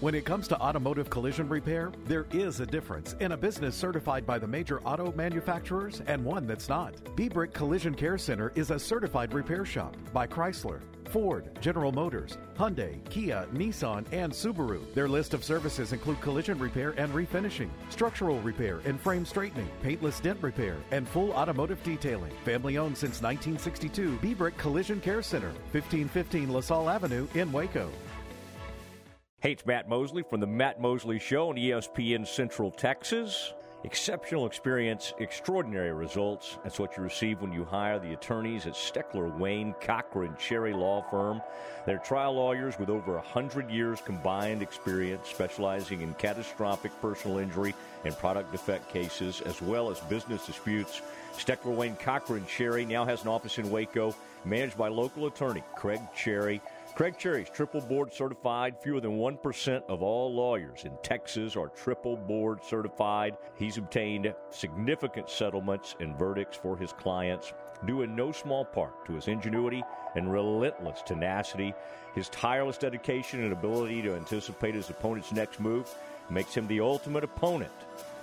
When it comes to automotive collision repair, there is a difference in a business certified by the major auto manufacturers and one that's not. Bebrick Collision Care Center is a certified repair shop by Chrysler, Ford, General Motors, Hyundai, Kia, Nissan, and Subaru. Their list of services include collision repair and refinishing, structural repair and frame straightening, paintless dent repair, and full automotive detailing. Family owned since 1962, Bebrick Collision Care Center, 1515 LaSalle Avenue in Waco. Hey, it's Matt Mosley from the Matt Mosley Show on ESPN Central Texas. Exceptional experience, extraordinary results. That's what you receive when you hire the attorneys at Steckler, Wayne, Cochran, Cherry Law Firm. They're trial lawyers with over 100 years combined experience, specializing in catastrophic personal injury and product defect cases, as well as business disputes. Steckler, Wayne, Cochran, Cherry now has an office in Waco, managed by local attorney Craig Cherry. Craig Cherry is triple board certified. Fewer than 1% of all lawyers in Texas are triple board certified. He's obtained significant settlements and verdicts for his clients, due in no small part to his ingenuity and relentless tenacity. His tireless dedication and ability to anticipate his opponent's next move makes him the ultimate opponent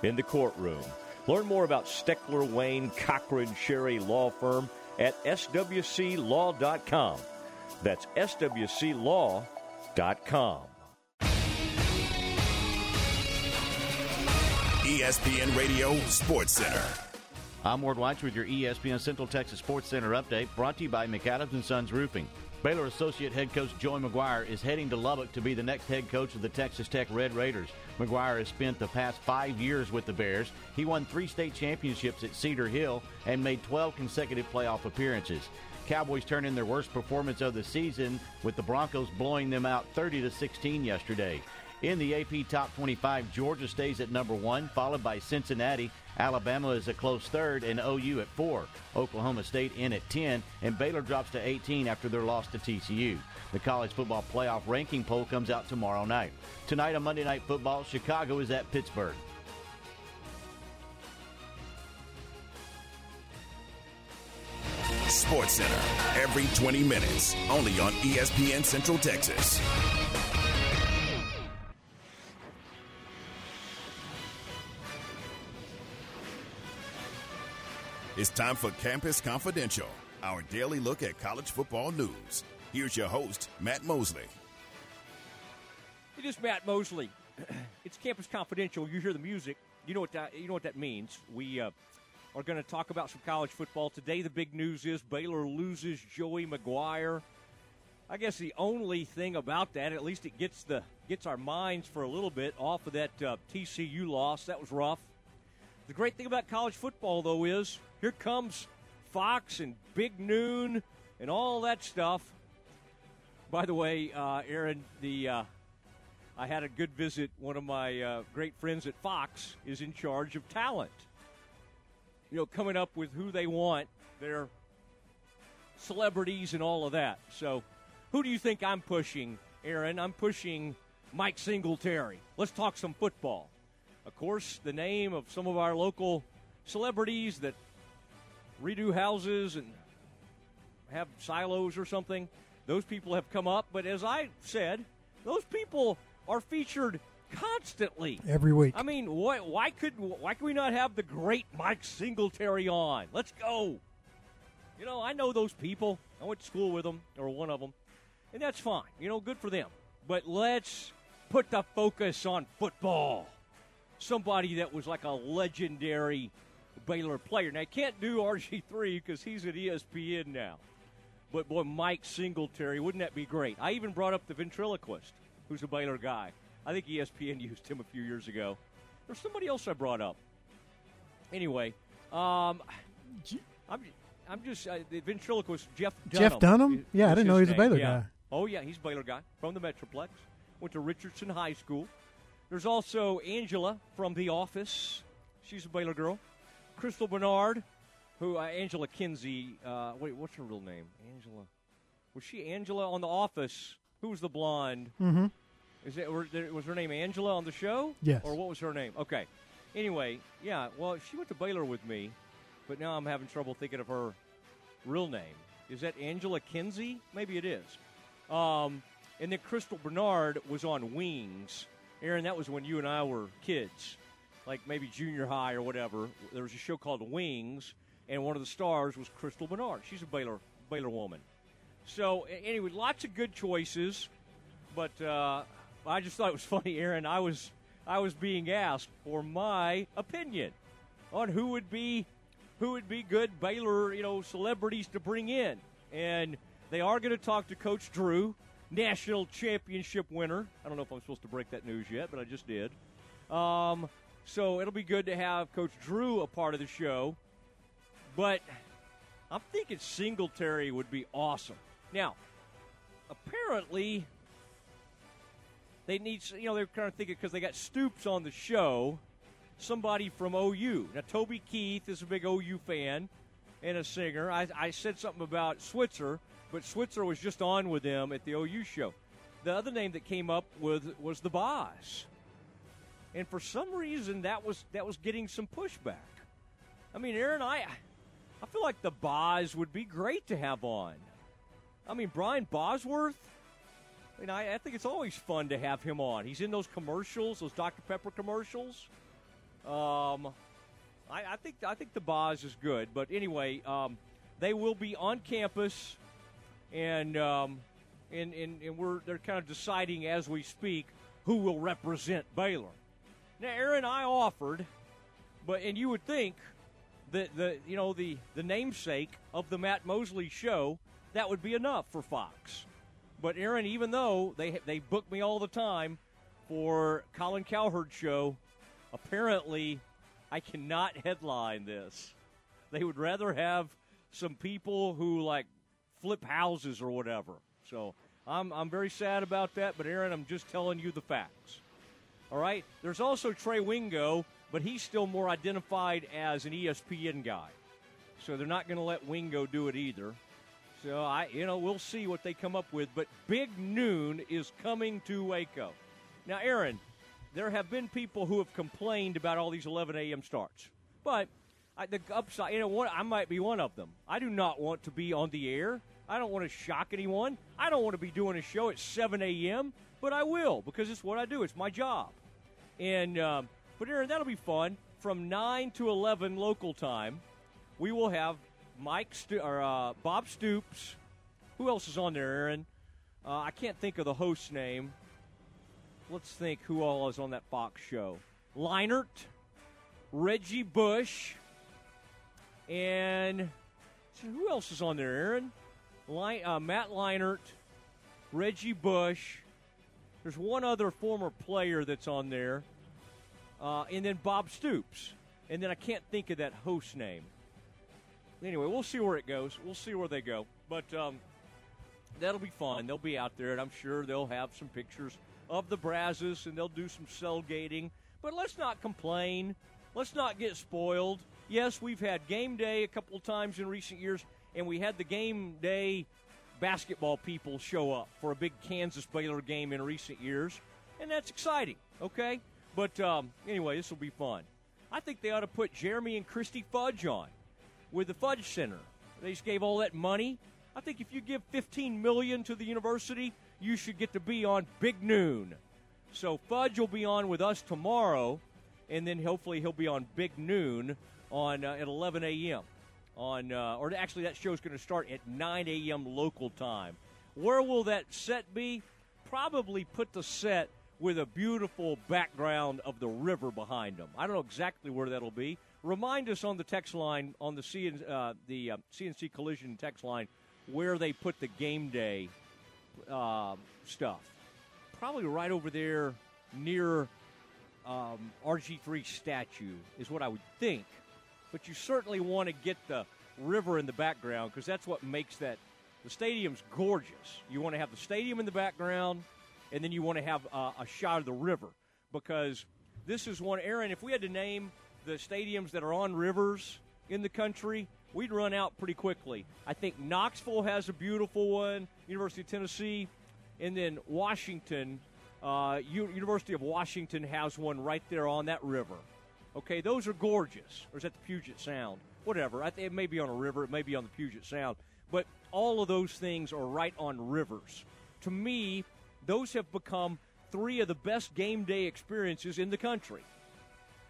in the courtroom. Learn more about Steckler Wayne Cochran Cherry Law Firm at swclaw.com. That's swclaw.com. ESPN Radio Sports Center. I'm Ward Weitz with your ESPN Central Texas Sports Center update brought to you by McAdams and Sons Roofing. Baylor Associate Head Coach Joey McGuire is heading to Lubbock to be the next head coach of the Texas Tech Red Raiders. McGuire has spent the past five years with the Bears. He won three state championships at Cedar Hill and made 12 consecutive playoff appearances. Cowboys turn in their worst performance of the season with the Broncos blowing them out 30 to 16 yesterday. In the AP Top 25, Georgia stays at number one, followed by Cincinnati. Alabama is a close third, and OU at four. Oklahoma State in at 10, and Baylor drops to 18 after their loss to TCU. The college football playoff ranking poll comes out tomorrow night. Tonight on Monday Night Football, Chicago is at Pittsburgh. Sports Center every 20 minutes, only on ESPN Central Texas. It's time for Campus Confidential, our daily look at college football news. Here's your host, Matt Mosley. It is Matt Mosley. it's Campus Confidential. You hear the music. You know what that, you know what that means. We uh, are going to talk about some college football today. The big news is Baylor loses Joey McGuire. I guess the only thing about that, at least it gets the gets our minds for a little bit off of that uh, TCU loss. That was rough. The great thing about college football, though, is here comes Fox and Big Noon and all that stuff. By the way, uh, Aaron, the uh, I had a good visit. One of my uh, great friends at Fox is in charge of talent. You know, coming up with who they want, their celebrities and all of that. So, who do you think I'm pushing, Aaron? I'm pushing Mike Singletary. Let's talk some football. Of course, the name of some of our local celebrities that redo houses and have silos or something. Those people have come up, but as I said, those people are featured constantly Every week. I mean, why, why could why could we not have the great Mike Singletary on? Let's go. You know, I know those people. I went to school with them, or one of them, and that's fine. You know, good for them. But let's put the focus on football. Somebody that was like a legendary Baylor player. Now, I can't do RG3 because he's at ESPN now. But boy, Mike Singletary, wouldn't that be great? I even brought up the ventriloquist, who's a Baylor guy. I think ESPN used him a few years ago. There's somebody else I brought up. Anyway, um, I'm, I'm just uh, the ventriloquist Jeff Dunham. Jeff Dunham? Yeah, I didn't know he was a. Baylor Yeah. guy. Oh yeah, he's a Baylor guy from the Metroplex. Went to Richardson High School. There's also Angela from The Office. She's a Baylor girl. Crystal Bernard, who uh, Angela Kinsey. Uh, wait, what's her real name? Angela. Was she Angela on The Office? Who was the blonde? Mhm. Is it was her name Angela on the show? Yes. Or what was her name? Okay. Anyway, yeah. Well, she went to Baylor with me, but now I'm having trouble thinking of her real name. Is that Angela Kinsey? Maybe it is. Um, and then Crystal Bernard was on Wings. Aaron, that was when you and I were kids, like maybe junior high or whatever. There was a show called Wings, and one of the stars was Crystal Bernard. She's a Baylor Baylor woman. So anyway, lots of good choices, but uh, I just thought it was funny, Aaron. I was I was being asked for my opinion on who would be who would be good Baylor, you know, celebrities to bring in, and they are going to talk to Coach Drew. national championship winner. I don't know if I'm supposed to break that news yet, but I just did. Um, so it'll be good to have Coach Drew a part of the show. But I'm thinking Singletary would be awesome. Now, apparently, they need, you know, they're kind of thinking because they got Stoops on the show, somebody from OU. Now, Toby Keith is a big OU fan and a singer. I, I said something about Switzer, but Switzer was just on with them at the OU show. The other name that came up with was the Boz. And for some reason that was that was getting some pushback. I mean, Aaron, I I feel like the Boz would be great to have on. I mean, Brian Bosworth. I mean, I, I think it's always fun to have him on. He's in those commercials, those Dr Pepper commercials. Um, I, I think I think the Boz is good, but anyway, um, they will be on campus, and um, and, and and we're they're kind of deciding as we speak who will represent Baylor. Now, Aaron, I offered, but and you would think that the you know the the namesake of the Matt Mosley show that would be enough for Fox. But Aaron, even though they they book me all the time for Colin Cowherd show, apparently I cannot headline this. They would rather have some people who like flip houses or whatever. So I'm I'm very sad about that. But Aaron, I'm just telling you the facts. All right. There's also Trey Wingo, but he's still more identified as an ESPN guy. So they're not going to let Wingo do it either. So I, you know, we'll see what they come up with. But Big Noon is coming to Waco. Now, Aaron, there have been people who have complained about all these 11 a.m. starts, but I, the upside, you know, what I might be one of them. I do not want to be on the air. I don't want to shock anyone. I don't want to be doing a show at 7 a.m but I will because it's what I do. It's my job. And um, but Aaron, that'll be fun. From nine to eleven local time, we will have Mike Sto- or uh, Bob Stoops. Who else is on there, Aaron? Uh, I can't think of the host's name. Let's think who all is on that Fox show. Leinart, Reggie Bush, and so who else is on there, Aaron? Uh, Matt Leinart, Reggie Bush, there's one other former player that's on there, uh, and then Bob Stoops. And then I can't think of that host name. Anyway, we'll see where it goes. We'll see where they go. But um, that'll be fun. They'll be out there, and I'm sure they'll have some pictures of the Brazos, and they'll do some sailgating. But let's not complain. Let's not get spoiled. Yes, we've had game day a couple times in recent years, and we had the game day basketball people show up for a big Kansas Baylor game in recent years, and that's exciting. Okay, but um, anyway, this will be fun. I think they ought to put Jeremy and Christy Fudge on with the Fudge Center. They just gave all that money. I think if you give 15 million to the university, you should get to be on Big Noon. So Fudge will be on with us tomorrow, and then hopefully he'll be on Big Noon on uh, at 11 a.m on, uh, or actually, that show is going to start at 9 a.m. local time. Where will that set be? Probably put the set with a beautiful background of the river behind them. I don't know exactly where that'll be. Remind us on the text line on the CN, uh, the uh, CNC Collision text line where they put the game day uh, stuff. Probably right over there near um, RG3 statue is what I would think but you certainly want to get the river in the background because that's what makes that. The stadium's gorgeous. You want to have the stadium in the background, and then you want to have uh, a shot of the river because this is one. Aaron, if we had to name the stadiums that are on rivers in the country, we'd run out pretty quickly. I think Knoxville has a beautiful one, University of Tennessee, and then Washington, uh, U- University of Washington has one right there on that river. Okay, those are gorgeous. Or is that the Puget Sound? Whatever. It may be on a river. It may be on the Puget Sound. But all of those things are right on rivers. To me, those have become three of the best game day experiences in the country.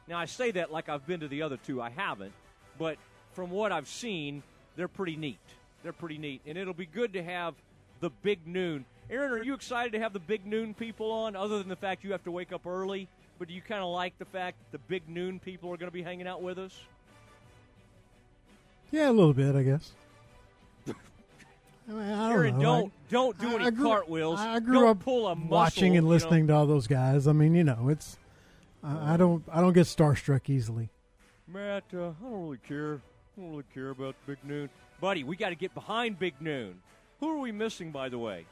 Now, I say that like I've been to the other two. I haven't. But from what I've seen, they're pretty neat. They're pretty neat. And it'll be good to have the big noon. Aaron, are you excited to have the big noon people on, other than the fact you have to wake up early? but do you kind of like the fact that the big noon people are going to be hanging out with us? Yeah, a little bit, I guess. I, mean, I don't Aaron, know. don't I- don't do I- any I grew- cartwheels. I grew don't up pull a muscle, watching and you know. listening to all those guys. I mean, you know, it's I, don't I don't get starstruck easily. Matt, uh, I don't really care. I don't really care about Big Noon. Buddy, we got to get behind Big Noon. Who are we missing, by the way?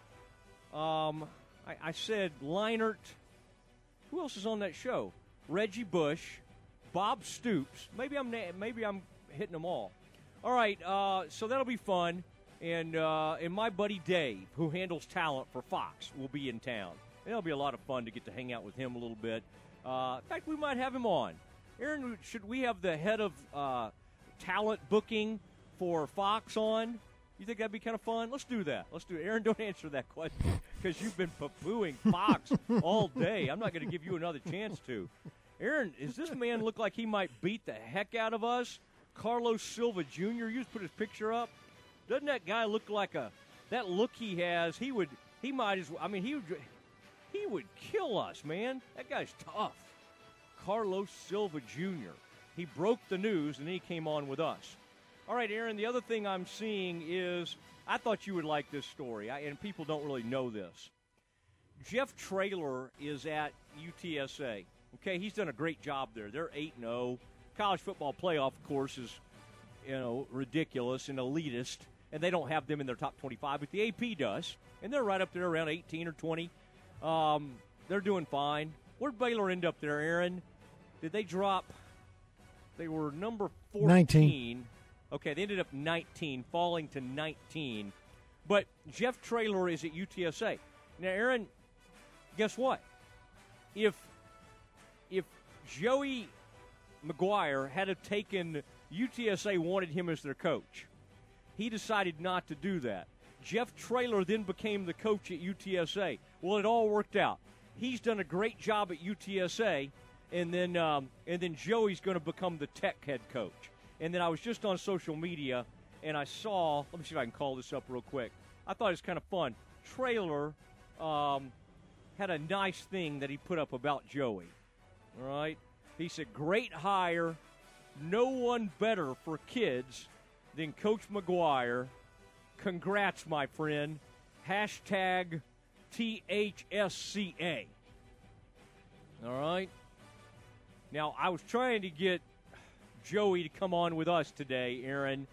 Um, I, I said Leinart. Who else is on that show? Reggie Bush, Bob Stoops. Maybe I'm na- maybe I'm hitting them all. All right, uh, so that'll be fun. And uh, and my buddy Dave, who handles talent for Fox, will be in town. It'll be a lot of fun to get to hang out with him a little bit. Uh, in fact, we might have him on. Aaron, should we have the head of uh, talent booking for Fox on? You think that'd be kind of fun? Let's do that. Let's do it. Aaron, don't answer that question because you've been poo-pooing Fox all day. I'm not going to give you another chance to. Aaron, does this man look like he might beat the heck out of us? Carlos Silva Jr. You just put his picture up. Doesn't that guy look like a that look he has? He would. He might as well. I mean, he would. He would kill us, man. That guy's tough. Carlos Silva Jr. He broke the news and then he came on with us. All right, Aaron, the other thing I'm seeing is I thought you would like this story, I, and people don't really know this. Jeff Traylor is at UTSA. Okay, he's done a great job there. They're 8 0. College football playoff, of course, is you know ridiculous and elitist, and they don't have them in their top 25, but the AP does, and they're right up there around 18 or 20. Um, they're doing fine. Where'd Baylor end up there, Aaron? Did they drop? They were number 14. 19. Okay, they ended up 19, falling to 19. But Jeff Traylor is at UTSA. Now, Aaron, guess what? If if Joey McGuire had have taken UTSA wanted him as their coach, he decided not to do that. Jeff Traylor then became the coach at UTSA. Well, it all worked out. He's done a great job at UTSA, and then um, and then Joey's going to become the Tech head coach. And then I was just on social media, and I saw. Let me see if I can call this up real quick. I thought it was kind of fun. Traylor um, had a nice thing that he put up about Joey. All right, he said, "Great hire. No one better for kids than Coach McGuire. Congrats, my friend. Hashtag THSCA. All right. Now, I was trying to get Joey to come on with us today, Aaron,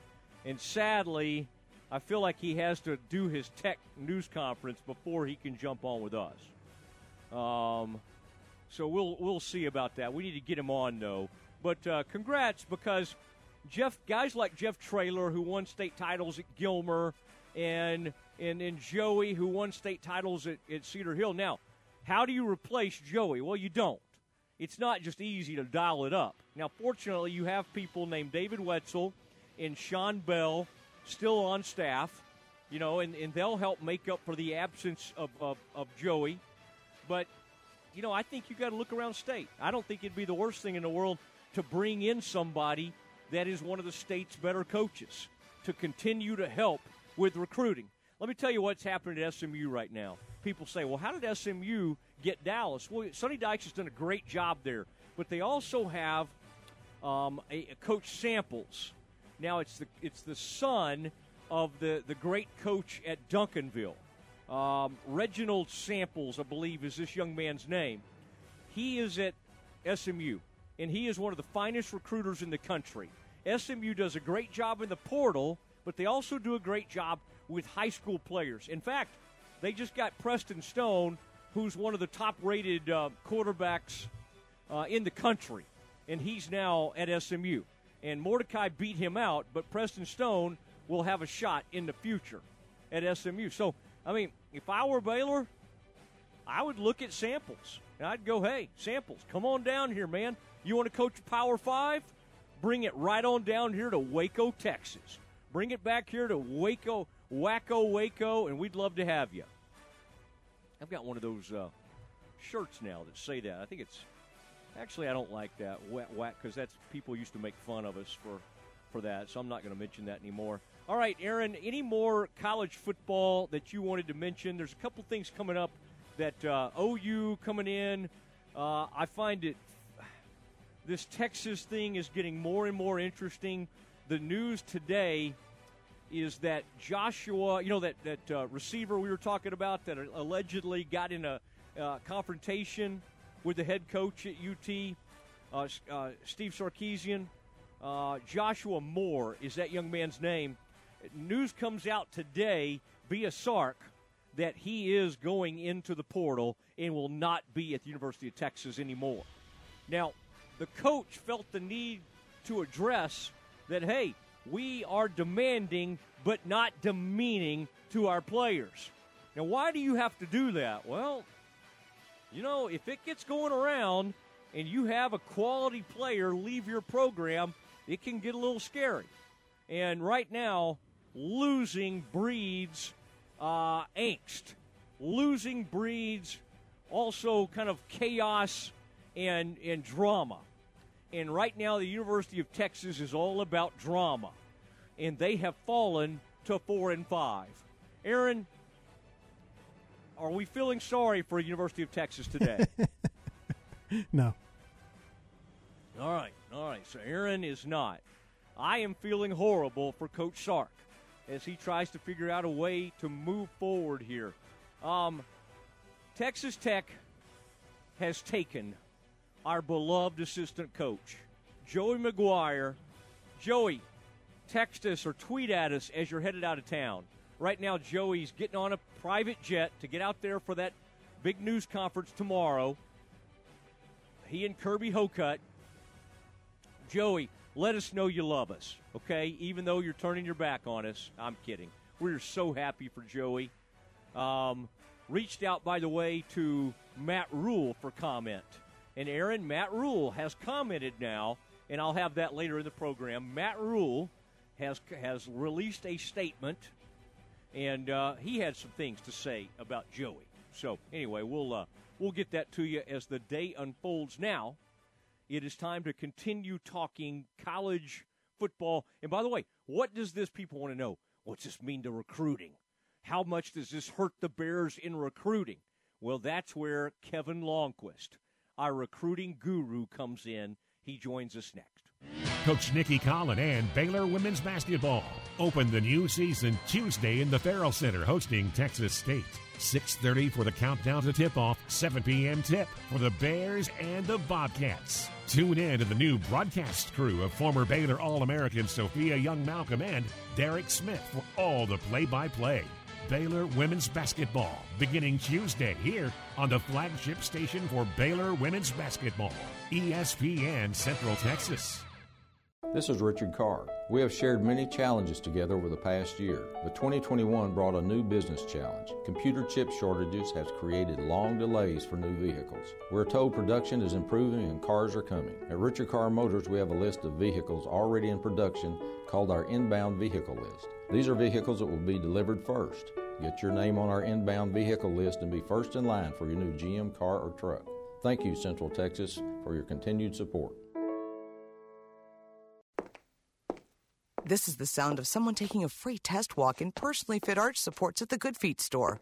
and sadly, I feel like he has to do his tech news conference before he can jump on with us. Um, so we'll we'll see about that. We need to get him on though. But uh, congrats because Jeff guys like Jeff Traylor who won state titles at Gilmer and and and Joey who won state titles at, at Cedar Hill. Now, how do you replace Joey? Well, you don't. It's not just easy to dial it up. Now, fortunately, you have people named David Wetzel and Sean Bell still on staff, you know, and, and they'll help make up for the absence of, of, of Joey. But, you know, I think you got to look around state. I don't think it'd be the worst thing in the world to bring in somebody that is one of the state's better coaches to continue to help with recruiting. Let me tell you what's happening at SMU right now. People say, well, how did SMU get Dallas? Well, Sonny Dykes has done a great job there, but they also have um, a, a coach Samples. Now it's the it's the son of the, the great coach at Duncanville. Um, Reginald Samples, I believe, is this young man's name. He is at SMU, and he is one of the finest recruiters in the country. SMU does a great job in the portal, but they also do a great job with high school players. In fact, they just got Preston Stone, who's one of the top rated uh, quarterbacks uh, in the country, and he's now at SMU. And Mordecai beat him out, but Preston Stone will have a shot in the future at SMU. So, I mean, if I were Baylor, I would look at samples. And I'd go, hey, samples, come on down here, man. You want to coach Power Five? Bring it right on down here to Waco, Texas. Bring it back here to Waco, Waco, Waco, and we'd love to have you. I've got one of those uh, shirts now that say that. I think it's actually I don't like that wet whack because that's people used to make fun of us for for that. So I'm not going to mention that anymore. All right, Aaron. Any more college football that you wanted to mention? There's a couple things coming up that uh, OU coming in. Uh, I find it this Texas thing is getting more and more interesting. The news today is that Joshua, you know, that, that uh, receiver we were talking about that allegedly got in a uh, confrontation with the head coach at UT, uh, uh, Steve Sarkisian. Uh, Joshua Moore is that young man's name. News comes out today via Sark that he is going into the portal and will not be at the University of Texas anymore. Now, the coach felt the need to address that, hey, we are demanding but not demeaning to our players. Now, why do you have to do that? Well, you know, if it gets going around and you have a quality player leave your program, it can get a little scary. And right now, losing breeds uh, angst. Losing breeds also kind of chaos and, and drama. And right now, the University of Texas is all about drama. And they have fallen to four and five. Aaron, are we feeling sorry for University of Texas today? no. All right, all right. So Aaron is not. I am feeling horrible for Coach Sark as he tries to figure out a way to move forward here. Um, Texas Tech has taken our beloved assistant coach, Joey McGuire. Joey, text us or tweet at us as you're headed out of town. Right now, Joey's getting on a private jet to get out there for that big news conference tomorrow. He and Kirby Hocutt. Joey, let us know you love us, okay? Even though you're turning your back on us. I'm kidding. We're so happy for Joey. Um, reached out, by the way, to Matt Rhule for comment. And Aaron, Matt Rhule has commented now, and I'll have that later in the program. Matt Rhule has has released a statement, and uh, he had some things to say about Joey. So anyway, we'll uh, we'll get that to you as the day unfolds. Now, it is time to continue talking college football. And by the way, what does this people want to know? What's this mean to recruiting? How much does this hurt the Bears in recruiting? Well, that's where Kevin Lonnquist our recruiting guru, comes in. He joins us next. Coach Nicki Collen and Baylor women's basketball open the new season Tuesday in the Ferrell Center hosting Texas State. 6.30 for the countdown to tip-off, 7 p.m. tip for the Bears and the Bobcats. Tune in to the new broadcast crew of former Baylor All-American Sophia Young-Malcolm and Derek Smith for all the play-by-play. Baylor women's basketball beginning Tuesday here on the flagship station for Baylor women's basketball, ESPN Central Texas. This is Richard Carr. We have shared many challenges together over the past year, but 2021 brought a new business challenge. Computer chip shortages has created long delays for new vehicles. We're told production is improving and cars are coming. At Richard Carr Motors, we have a list of vehicles already in production called our inbound vehicle list. These are vehicles that will be delivered first. Get your name on our inbound vehicle list and be first in line for your new GM car or truck. Thank you, Central Texas, for your continued support. This is the sound of someone taking a free test walk in personally fit arch supports at the Good Feet store.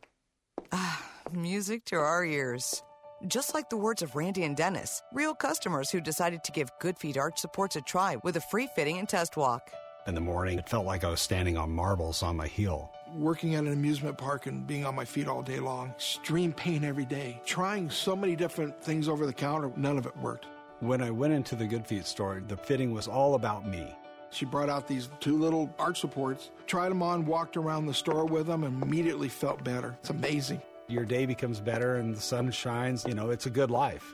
Ah, music to our ears. Just like the words of Randy and Dennis, real customers who decided to give Good Feet arch supports a try with a free fitting and test walk. In the morning, it felt like I was standing on marbles on my heel. Working at an amusement park and being on my feet all day long, extreme pain every day. Trying so many different things over the counter, none of it worked. When I went into the Good Feet store, the fitting was all about me. She brought out these two little arch supports, tried them on, walked around the store with them, and immediately felt better. It's amazing. Your day becomes better and the sun shines. You know, it's a good life.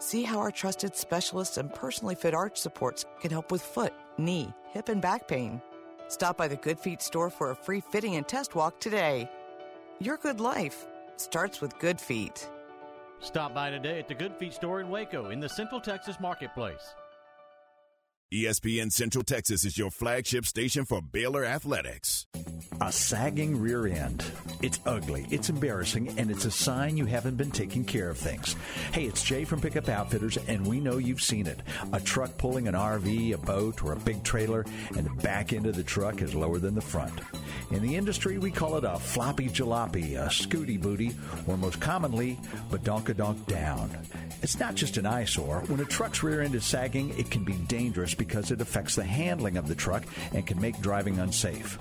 See how our trusted specialists and personally fit arch supports can help with foot, knee, hip, and back pain. Stop by the Good Feet store for a free fitting and test walk today. Your good life starts with Good Feet. Stop by today at the Good Feet store in Waco in the Central Texas Marketplace. ESPN Central Texas is your flagship station for Baylor Athletics. A sagging rear end. It's ugly, it's embarrassing, and it's a sign you haven't been taking care of things. Hey, it's Jay from Pickup Outfitters, and we know you've seen it. A truck pulling an RV, a boat, or a big trailer, and the back end of the truck is lower than the front. In the industry, we call it a floppy jalopy, a scooty booty, or most commonly, badonkadonk down. It's not just an eyesore. When a truck's rear end is sagging, it can be dangerous because it affects the handling of the truck and can make driving unsafe.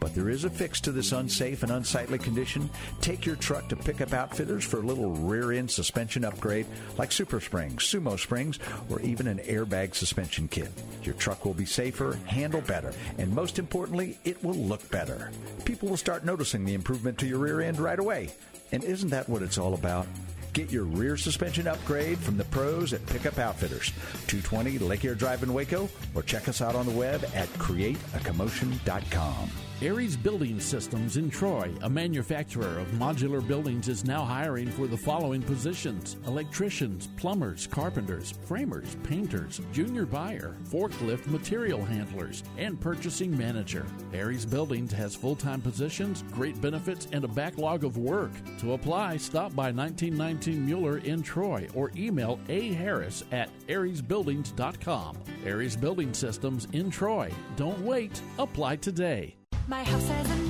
But there is a fix to this unsafe and unsightly condition. Take your truck to Pickup Outfitters for a little rear end suspension upgrade like Super Springs, Sumo Springs, or even an airbag suspension kit. Your truck will be safer, handle better, and most importantly, it will look better. People will start noticing the improvement to your rear end right away. And isn't that what it's all about? Get your rear suspension upgrade from the pros at Pickup Outfitters, 220 Lake Air Drive in Waco, or check us out on the web at createacommotion.com. Aries Building Systems in Troy, a manufacturer of modular buildings, is now hiring for the following positions electricians, plumbers, carpenters, framers, painters, junior buyer, forklift material handlers, and purchasing manager. Aries Buildings has full time positions, great benefits, and a backlog of work. To apply, stop by 1919 Mueller in Troy or email a harris at ariesbuildings.com. Aries Building Systems in Troy. Don't wait, apply today. My house has a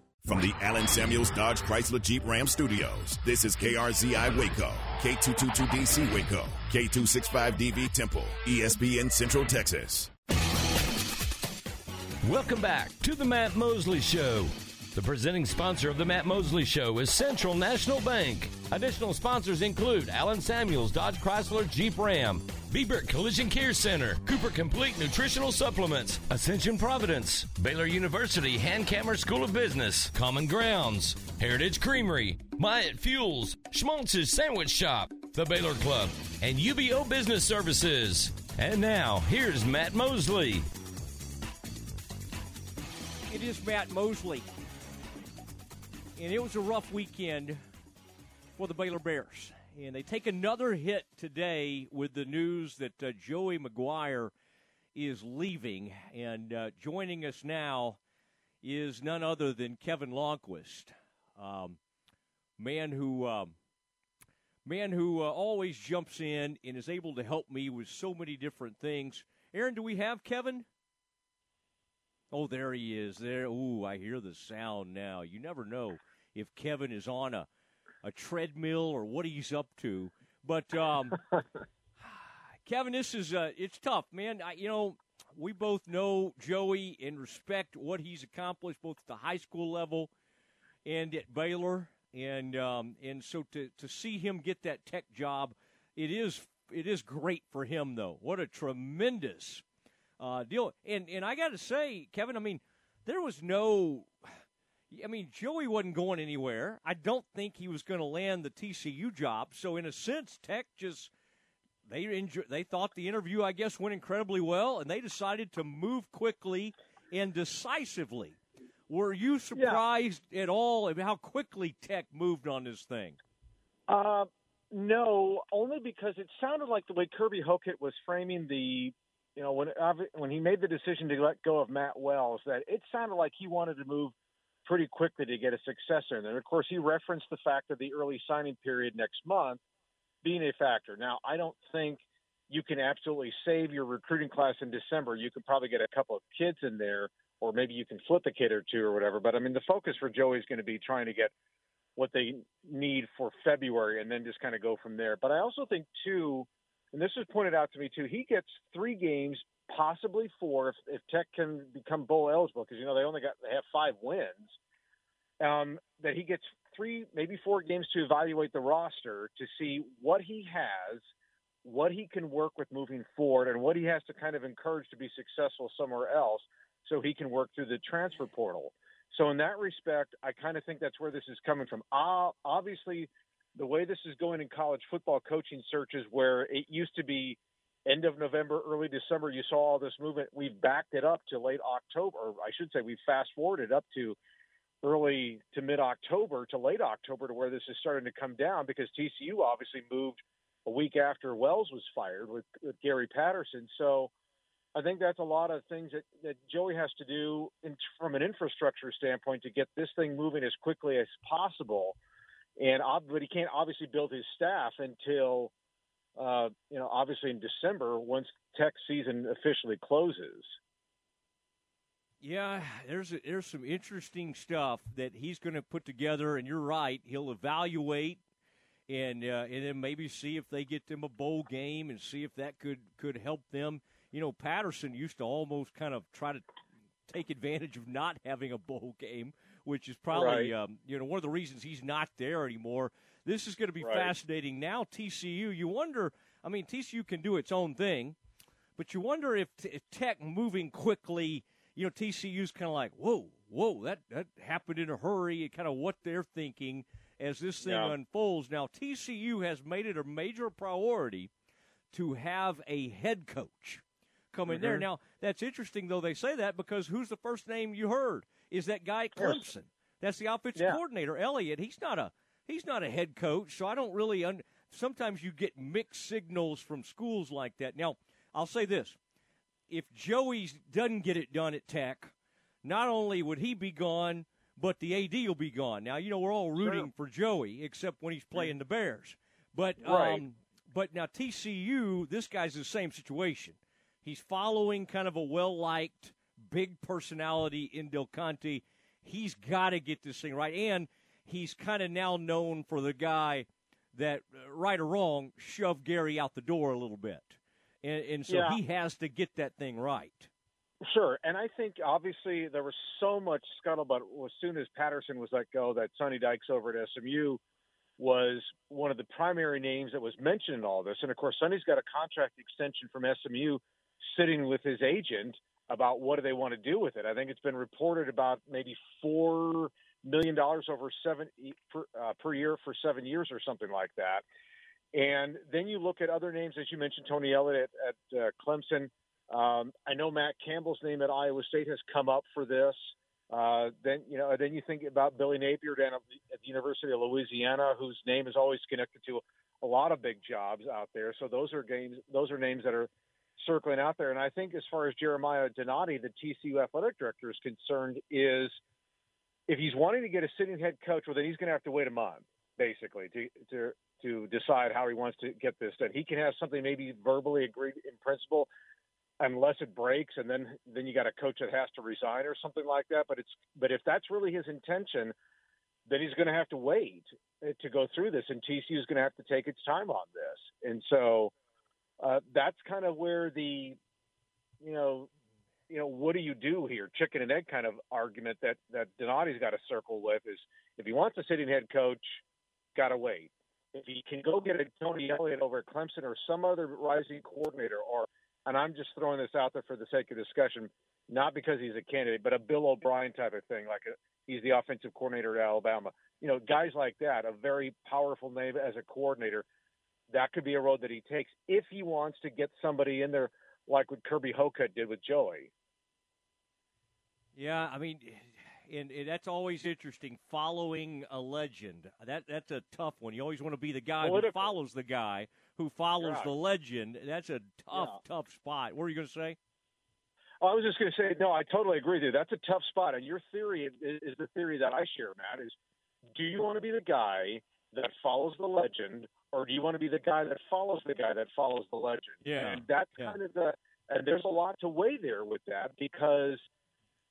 From the Allen Samuels Dodge Chrysler Jeep Ram Studios, this is KRZI Waco, K222DC Waco, K265DV Temple, ESPN Central Texas. Welcome back to the Matt Mosley Show. The presenting sponsor of the Matt Mosley Show is Central National Bank. Additional sponsors include Allen Samuels, Dodge Chrysler, Jeep Ram, Bieber Collision Care Center, Cooper Complete Nutritional Supplements, Ascension Providence, Baylor University Hankamer School of Business, Common Grounds, Heritage Creamery, Myatt Fuels, Schmaltz's Sandwich Shop, the Baylor Club, and UBEO Business Services. And now, here's Matt Mosley. It is Matt Mosley. And it was a rough weekend for the Baylor Bears. And they take another hit today with the news that uh, Joey McGuire is leaving. And uh, joining us now is none other than Kevin Lonnquist, um, man who. Um, man who uh, always jumps in and is able to help me with so many different things. Aaron, do we have Kevin? Oh, there he is. There. Ooh, I hear the sound now. You never know if Kevin is on a a treadmill or what he's up to. But um, Kevin, this is uh, it's tough, man. I, you know, we both know Joey and respect what he's accomplished both at the high school level and at Baylor, and um, and so to to see him get that tech job, it is it is great for him though. What a tremendous uh, deal! And and I got to say, Kevin, I mean, there was no. I mean, Joey wasn't going anywhere. I don't think he was going to land the TCU job. So, in a sense, Tech just they enjoy, they thought the interview, I guess, went incredibly well, and they decided to move quickly and decisively. Were you surprised yeah. at all at how quickly Tech moved on this thing? Uh, no, only because it sounded like the way Kirby Hocutt was framing the, you know, when when he made the decision to let go of Matt Wells, that it sounded like he wanted to move pretty quickly to get a successor. And then, of course, he referenced the fact of the early signing period next month being a factor. Now, I don't think you can absolutely save your recruiting class in December. You could probably get a couple of kids in there, or maybe you can flip a kid or two or whatever. But I mean, the focus for Joey is going to be trying to get what they need for February and then just kind of go from there. But I also think, too, and this was pointed out to me, too, he gets three games possibly four if, if Tech can become bowl eligible because you know they only got they have five wins, um, that he gets three, maybe four games to evaluate the roster to see what he has, what he can work with moving forward, and what he has to kind of encourage to be successful somewhere else so he can work through the transfer portal. So, in that respect, I kind of think that's where this is coming from. Obviously, the way this is going in college football coaching searches, where it used to be end of November, early December, you saw all this movement. We've backed it up to late October, or I should say, we've fast forwarded up to early to mid October to late October to where this is starting to come down because TCU obviously moved a week after Wells was fired with, with Gary Patterson. So I think that's a lot of things that, that Joey has to do in, from an infrastructure standpoint to get this thing moving as quickly as possible. And but he can't obviously build his staff until uh, you know obviously in December once Tech season officially closes. Yeah, there's a, there's some interesting stuff that he's going to put together, and you're right. He'll evaluate and uh, and then maybe see if they get them a bowl game and see if that could could help them. You know, Patterson used to almost kind of try to take advantage of not having a bowl game, which is probably Right. um, you know one of the reasons he's not there anymore. This is going to be Right. fascinating. Now TCU, you wonder. I mean, TCU can do its own thing, but you wonder if, t- if Tech moving quickly. You know, TCU's kind of like, whoa, whoa, that that happened in a hurry. And kind of what they're thinking as this thing Yeah. unfolds. Now, TCU has made it a major priority to have a head coach come in there. Mhm. Now, that's interesting, though they say that because who's the first name you heard? Is that guy at Clemson? That's the offensive Yeah. coordinator, Elliott. He's not a he's not a head coach, so I don't really. Un- Sometimes you get mixed signals from schools like that. Now, I'll say this: if Joey doesn't get it done at Tech, not only would he be gone, but the AD will be gone. Now, you know we're all rooting for Joey, except when he's playing the Bears. But Right. um, but now TCU, this guy's in the same situation. He's following kind of a well liked, big personality in Del Conte. He's got to get this thing right, and he's kind of now known for the guy that, uh, right or wrong, shoved Gary out the door a little bit, and, and so Yeah. he has to get that thing right. Sure, and I think obviously there was so much scuttlebutt as soon as Patterson was let go that Sonny Dykes over at SMU was one of the primary names that was mentioned in all this. And of course, Sonny's got a contract extension from SMU sitting with his agent about what do they want to do with it. I think it's been reported about maybe four million dollars over seven per, uh, per year for seven years or something like that. And then you look at other names, as you mentioned, Tony Elliott at, at uh, Clemson. Um, I know Matt Campbell's name at Iowa State has come up for this. Uh, then you know, then you think about Billy Napier down at the- University of Louisiana, whose name is always connected to a lot of big jobs out there. So those are games, those are names that are circling out there. And I think as far as Jeremiah Donati, the TCU athletic director, is concerned, is if he's wanting to get a sitting head coach, well, then he's going to have to wait a month, basically, to to to decide how he wants to get this done. He can have something maybe verbally agreed in principle, unless it breaks, and then then you got a coach that has to resign or something like that. But it's but if that's really his intention, then he's going to have to wait uh, to go through this, and TCU is going to have to take its time on this. And so uh, that's kind of where the you know you know what do you do here? Chicken and egg kind of argument that that Donati's got to circle with is if he wants a sitting head coach got to wait. If he can go get a Tony Elliott over at Clemson or some other rising coordinator or and I'm just throwing this out there for the sake of discussion not because he's a candidate but a Bill O'Brien type of thing like a, he's the offensive coordinator at Alabama. You know guys like that a very powerful name as a coordinator that could be a road that he takes if he wants to get somebody in there like what Kirby Hocutt did with Joey. Yeah, I mean, and, and that's always interesting. Following a legend, that that's a tough one. You always want to be the guy who follows the guy who follows the legend. That's a tough, Yeah. tough spot. What are you going to say? Oh, I was just going to say, no, I totally agree with you. That's a tough spot, and your theory is, is the theory that I share, Matt. Is do you want to be the guy that follows the legend, or do you want to be the guy that follows the guy that follows the legend? Yeah. and that's Yeah. kind of the, and there's a lot to weigh there with that because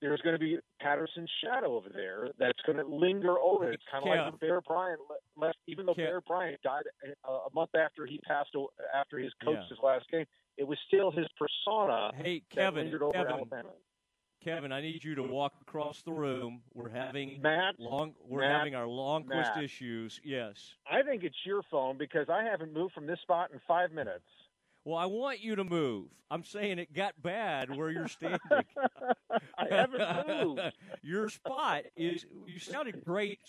there's going to be Patterson's shadow over there that's going to linger over. it. It's kind of like Kev. when Bear Bryant left, even though Kev. Bear Bryant died a, a month after he passed, after his coached Yeah. his last game. It was still his persona Hey, that Kevin, lingered over Kevin, Alabama. Kevin, I need you to walk across the room. We're having Matt, long. We're Matt, having our Lonnquist Matt. issues. Yes. I think it's your phone because I haven't moved from this spot in five minutes. Well, I want you to move. I'm saying it got bad where you're standing. I haven't moved. Your spot is. You sounded great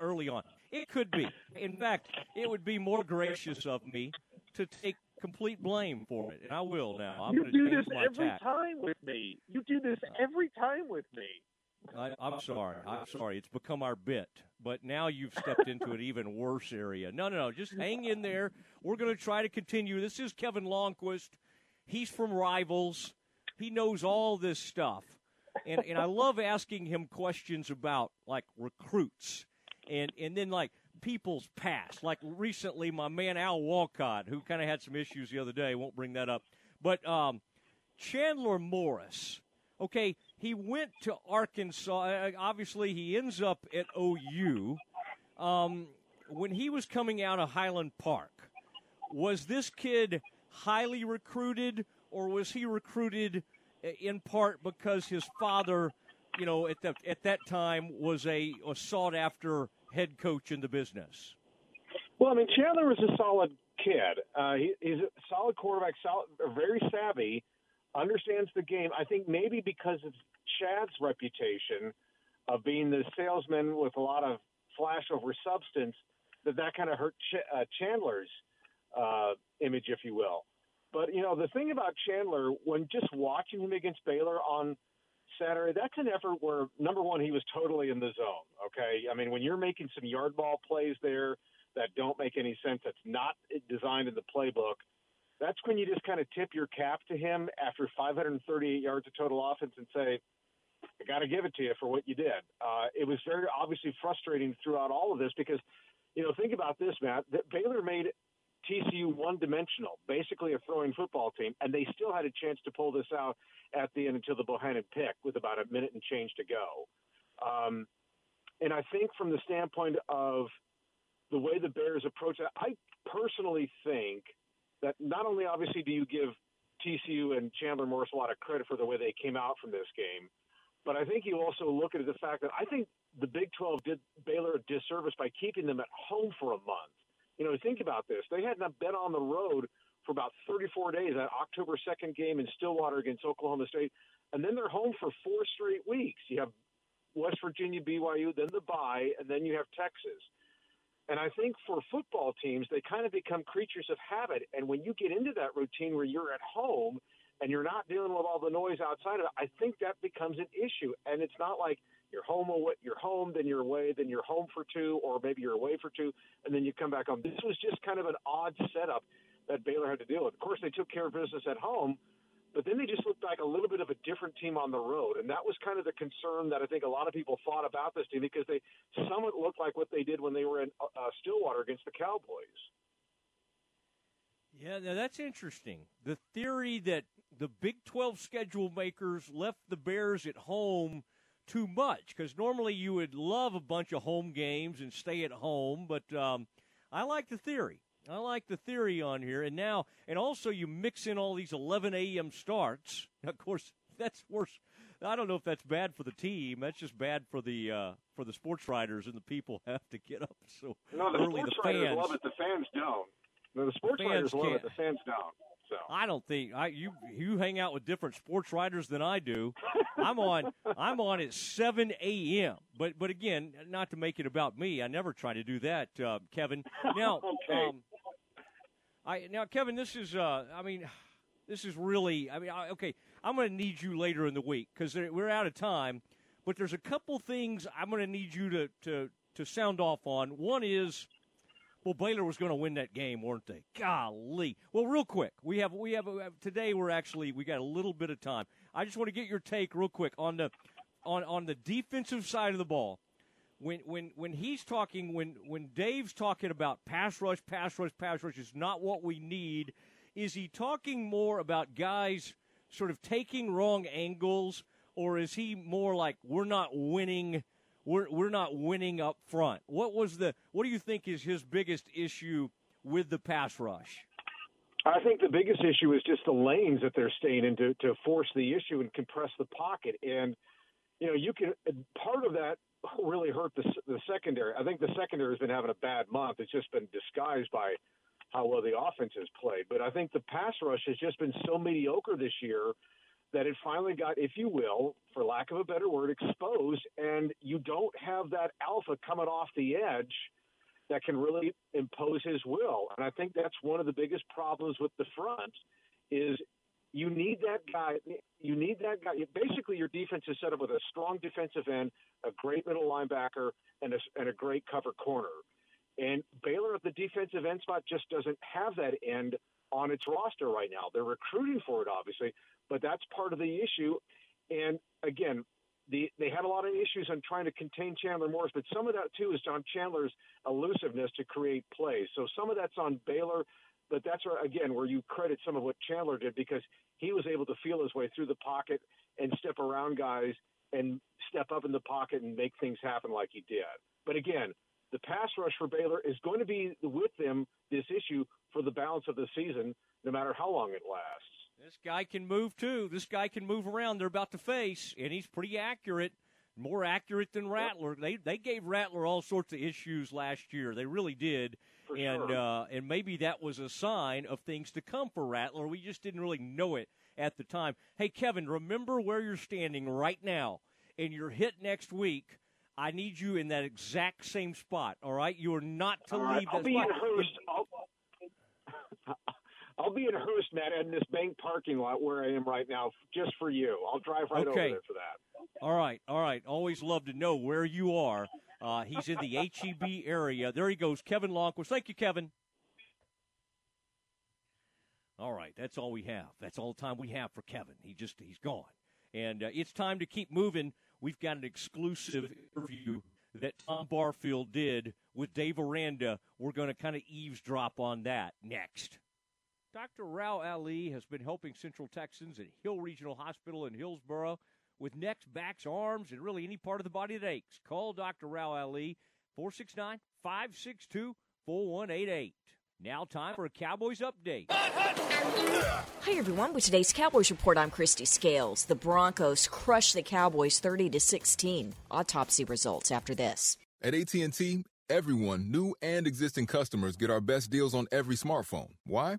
early on. It could be. In fact, it would be more gracious of me to take complete blame for it, and I will now. I'm you going to do this my every tack. time with me. You do this every time with me. I, I'm sorry. I'm sorry. It's become our bit, but now you've stepped into an even worse area. No, no, no. Just hang in there. We're going to try to continue. This is Kevin Lonnquist. He's from Rivals. He knows all this stuff, and and I love asking him questions about like recruits, and and then like people's past. Like recently, my man Al Walcott, who kind of had some issues the other day. Won't bring that up, but um, Chandler Morris. Okay, he went to Arkansas. Uh, Obviously, he ends up at OU. Um, when he was coming out of Highland Park, was this kid highly recruited, or was he recruited uh, in part because his father, you know, at the, at that time was a, a sought after head coach in the business? Well, I mean, Chandler was a solid kid. Uh, he, he's a solid quarterback, solid, very savvy, understands the game. I think maybe because of Chad's reputation of being the salesman with a lot of flash over substance, that that kind of hurt Ch- uh, Chandler's uh, image, if you will. But you know, the thing about Chandler, when just watching him against Baylor on Saturday, that's an effort where number one, he was totally in the zone. Okay, I mean, when you're making some yard ball plays there that don't make any sense, that's not designed in the playbook. That's when you just kind of tip your cap to him after 538 yards of total offense and say, I got to give it to you for what you did. Uh, it was very obviously frustrating throughout all of this because, you know, think about this, Matt. That Baylor made TCU one dimensional, basically a throwing football team, and they still had a chance to pull this out at the end until the Bohanon pick with about a minute and change to go. Um, and I think from the standpoint of the way the Bears approach it, I personally think that not only obviously do you give TCU and Chandler Morris a lot of credit for the way they came out from this game, but I think you also look at the fact that I think the Big 12 did Baylor a disservice by keeping them at home for a month. You know, think about this. They hadn't been on the road for about 34 days, that October 2nd game in Stillwater against Oklahoma State, and then they're home for four straight weeks. You have West Virginia, BYU, then the bye, and then you have Texas. And I think for football teams, they kind of become creatures of habit. And when you get into that routine where you're at home and you're not dealing with all the noise outside of it, I think that becomes an issue. And it's not like you're home away, you're home, then you're away, then you're home for two, or maybe you're away for two, and then you come back home. This was just kind of an odd setup that Baylor had to deal with. Of course, they took care of business at home, but then they just looked like a little bit of a different team on the road, and that was kind of the concern that I think a lot of people thought about this team because they somewhat looked like what they did when they were in uh, Stillwater against the Cowboys. Yeah, now that's interesting. The theory that the Big 12 schedule makers left the Bears at home too much because normally you would love a bunch of home games and stay at home, but um, I like the theory. I like the theory on here, and now and also you mix in all these 11 a.m. starts. Of course, that's worse. I don't know if that's bad for the team. That's just bad for the uh, for the sports writers and the people have to get up so No, the early. sports the writers fans. love it. The fans don't. No, the sports fans writers love can't. it. The fans don't. So I don't think I you you hang out with different sports writers than I do. I'm on I'm on at seven a.m. But but again, not to make it about me. I never try to do that, uh, Kevin. Now, Okay. um, I now Kevin, this is uh, I mean, this is really I mean, I, okay. I'm going to need you later in the week because we're out of time. But there's a couple things I'm going to need you to to to sound off on. One is. Well, Baylor was going to win that game, weren't they? Golly. Well, real quick, we have we have uh, today. We're actually we got a little bit of time. I just want to get your take real quick on the on on the defensive side of the ball. When when when he's talking, when when Dave's talking about pass rush, pass rush, pass rush is not what we need. Is he talking more about guys sort of taking wrong angles, or is he more like we're not winning? We're we're not winning up front. What was the what do you think is his biggest issue with the pass rush? I think the biggest issue is just the lanes that they're staying in to, to force the issue and compress the pocket. And, you know, you can, part of that really hurt the, the secondary. I think the secondary has been having a bad month. It's just been disguised by how well the offense has played. But I think the pass rush has just been so mediocre this year that it finally got, if you will, for lack of a better word, exposed. And you don't have that alpha coming off the edge that can really impose his will. And I think that's one of the biggest problems with the front is you need that guy. You need that guy. Basically, your defense is set up with a strong defensive end, a great middle linebacker, and a, and a great cover corner. And Baylor at the defensive end spot just doesn't have that end on its roster right now. They're recruiting for it, obviously, but that's part of the issue. And again, the, they had a lot of issues on trying to contain Chandler Morris, but some of that too is on Chandler's elusiveness to create plays. So some of that's on Baylor, but that's where, again where you credit some of what Chandler did because he was able to feel his way through the pocket and step around guys and step up in the pocket and make things happen like he did. But again, the pass rush for Baylor is going to be with them this issue for the balance of the season, no matter how long it lasts. This guy can move too. This guy can move around. They're about to face, and he's pretty accurate, more accurate than Rattler. They they gave Rattler all sorts of issues last year. They really did, For and sure. uh, and maybe that was a sign of things to come for Rattler. We just didn't really know it at the time. Hey, Kevin, remember where you're standing right now, and you're hit next week. I need you in that exact same spot. All right, you are not to All right, leave I'll that be spot. in Hurst. I'll, be in Hurst, Matt, in this bank parking lot where I am right now, just for you. I'll drive right over Okay. there for that. All right, all right. Always love to know where you are. Uh, he's in the HEB area. There he goes, Kevin Lonnquist. Thank you, Kevin. All right, that's all we have. That's all the time we have for Kevin. He just he's gone, and uh, it's time to keep moving. We've got an exclusive interview that Tom Barfield did with Dave Aranda. We're going to kind of eavesdrop on that next. Dr. Rao Ali has been helping Central Texans at Hill Regional Hospital in Hillsboro with necks, backs, arms, and really any part of the body that aches. Call Dr. Rao Ali, 469 562 4188. Now, time for a Cowboys update. Hi everyone. With today's Cowboys report, I'm Christy Scales. The Broncos crushed the Cowboys 30 to 16. Autopsy results after this. At AT&T, everyone, new and existing customers, get our best deals on every smartphone. Why?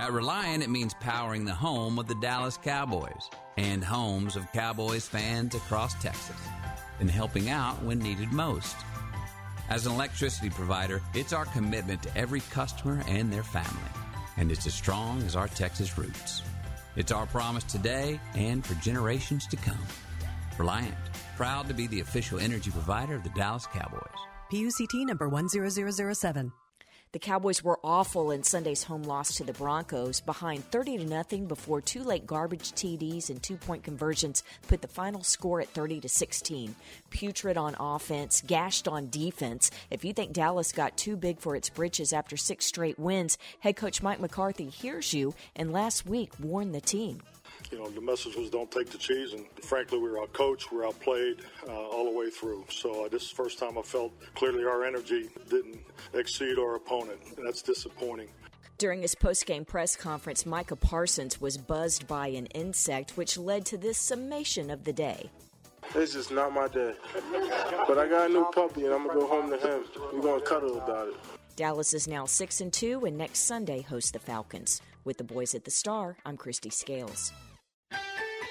At Reliant, it means powering the home of the Dallas Cowboys and homes of Cowboys fans across Texas and helping out when needed most. As an electricity provider, it's our commitment to every customer and their family, and it's as strong as our Texas roots. It's our promise today and for generations to come. Reliant, proud to be the official energy provider of the Dallas Cowboys. PUCT number 10007. The Cowboys were awful in Sunday's home loss to the Broncos, behind 30 to nothing before two late garbage TDs and two-point conversions put the final score at 30 to 16. Putrid on offense, gashed on defense. If you think Dallas got too big for its britches after six straight wins, head coach Mike McCarthy hears you and last week warned the team. You know, the message was don't take the cheese, and frankly, we were outcoached, we were outplayed uh, all the way through. So uh, this is the first time I felt clearly our energy didn't exceed our opponent, and that's disappointing. During his post-game press conference, Micah Parsons was buzzed by an insect, which led to this summation of the day. It's just not my day. But I got a new puppy, and I'm gonna go home to him. We're gonna cuddle about it. Dallas is now 6 and 2 and next Sunday hosts the Falcons. With the boys at the Star, I'm Christy Scales.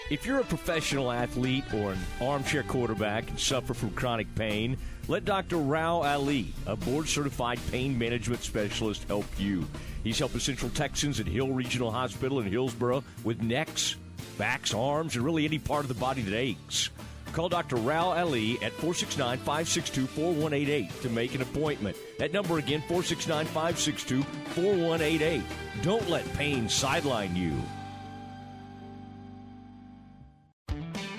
If you're a professional athlete or an armchair quarterback and suffer from chronic pain, let Dr. Rao Ali, a board certified pain management specialist, help you. He's helping Central Texans at Hill Regional Hospital in Hillsboro with necks, backs, arms, and really any part of the body that aches. Call Dr. Rao Ali at 469 562 4188 to make an appointment. That number again, 469 562 4188. Don't let pain sideline you.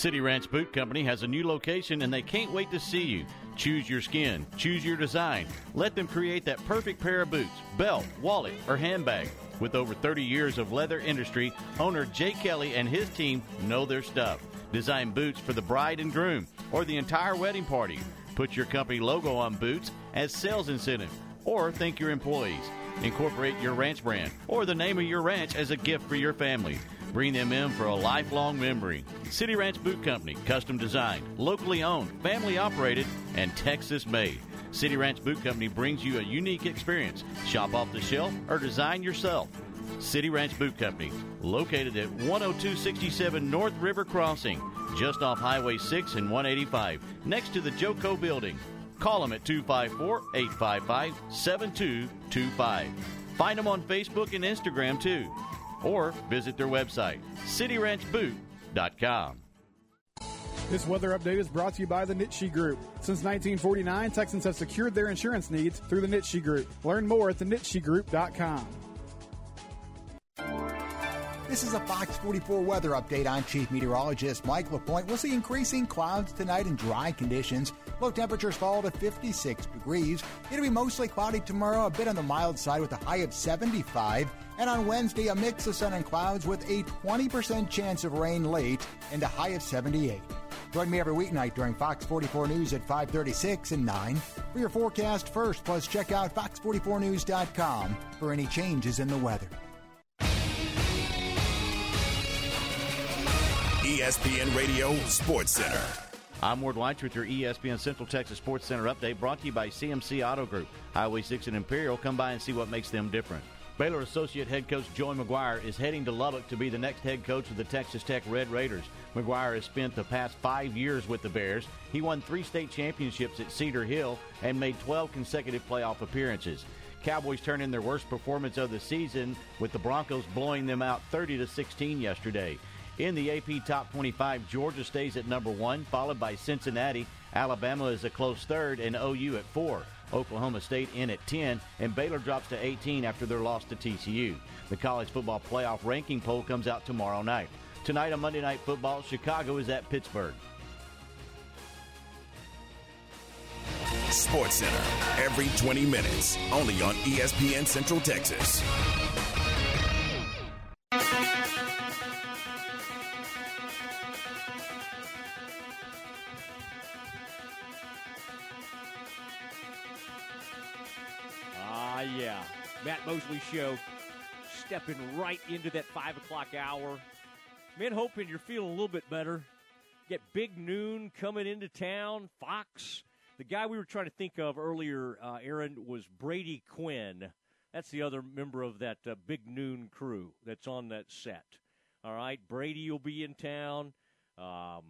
City Ranch Boot Company has a new location and they can't wait to see you. Choose your skin, choose your design. Let them create that perfect pair of boots, belt, wallet, or handbag. With over 30 years of leather industry, owner Jay Kelly and his team know their stuff. Design boots for the bride and groom or the entire wedding party. Put your company logo on boots as sales incentive or thank your employees. Incorporate your ranch brand or the name of your ranch as a gift for your family. Bring them in for a lifelong memory. City Ranch Boot Company, custom designed, locally owned, family operated, and Texas made. City Ranch Boot Company brings you a unique experience. Shop off the shelf or design yourself. City Ranch Boot Company, located at 10267 North River Crossing, just off Highway 6 and 185, next to the Joco Building. Call them at 254 855 7225. Find them on Facebook and Instagram too. Or visit their website, cityranchboot.com. This weather update is brought to you by the Nitsche Group. Since 1949, Texans have secured their insurance needs through the Nitsche Group. Learn more at thenitschegroup.com. This is a Fox 44 weather update. I'm Chief Meteorologist Mike LaPointe. We'll see increasing clouds tonight and dry conditions. Low temperatures fall to 56 degrees. It'll be mostly cloudy tomorrow, a bit on the mild side with a high of 75. And on Wednesday, a mix of sun and clouds with a 20% chance of rain late and a high of 78. Join me every weeknight during Fox 44 News at 536 and 9 for your forecast first. Plus, check out fox44news.com for any changes in the weather. ESPN Radio Sports Center. I'm Ward White with your ESPN Central Texas Sports Center update brought to you by CMC Auto Group. Highway 6 and Imperial, come by and see what makes them different. Baylor Associate Head Coach Joey McGuire is heading to Lubbock to be the next head coach of the Texas Tech Red Raiders. McGuire has spent the past five years with the Bears. He won three state championships at Cedar Hill and made 12 consecutive playoff appearances. Cowboys turned in their worst performance of the season with the Broncos blowing them out 30 to 16 yesterday. In the AP Top 25, Georgia stays at number one, followed by Cincinnati. Alabama is a close third, and OU at four. Oklahoma State in at 10, and Baylor drops to 18 after their loss to TCU. The college football playoff ranking poll comes out tomorrow night. Tonight on Monday Night Football, Chicago is at Pittsburgh. Sports Center, every 20 minutes, only on ESPN Central Texas. Mosley Show stepping right into that 5 o'clock hour. Man, hoping you're feeling a little bit better. Get Big Noon coming into town. Fox. The guy we were trying to think of earlier, uh, Aaron, was Brady Quinn. That's the other member of that uh, Big Noon crew that's on that set. All right, Brady will be in town. Um,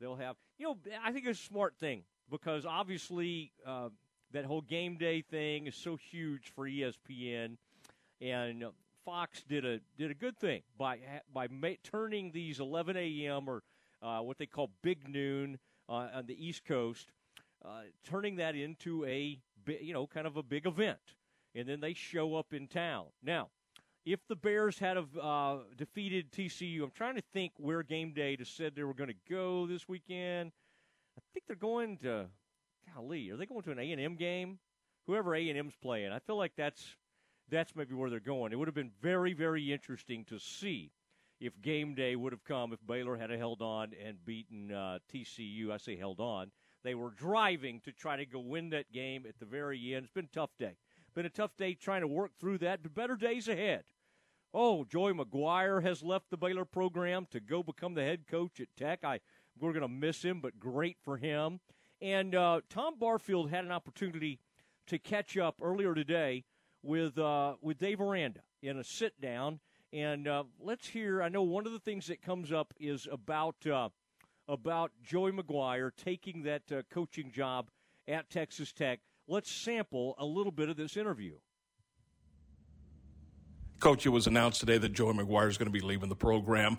they'll have, you know, I think it's a smart thing because obviously uh, that whole game day thing is so huge for ESPN, and Fox did a did a good thing by by ma- turning these 11 a.m. or uh, what they call Big Noon uh, on the East Coast, uh, turning that into a you know kind of a big event, and then they show up in town now if the Bears had have uh, defeated TCU, I'm trying to think where game day just said they were going to go this weekend. I think they're going to. Golly, are they going to an A and M game? Whoever A and M's playing, I feel like that's that's maybe where they're going. It would have been very very interesting to see if game day would have come if Baylor had held on and beaten uh, TCU. I say held on. They were driving to try to go win that game at the very end. It's been a tough day. Been a tough day trying to work through that, but better days ahead. Oh, Joey McGuire has left the Baylor program to go become the head coach at Tech. I we're going to miss him, but great for him. And uh, Tom Barfield had an opportunity to catch up earlier today with uh, with Dave Aranda in a sit down. And uh, let's hear. I know one of the things that comes up is about uh, about Joey McGuire taking that uh, coaching job at Texas Tech. Let's sample a little bit of this interview. Coach, it was announced today that Joey McGuire is going to be leaving the program.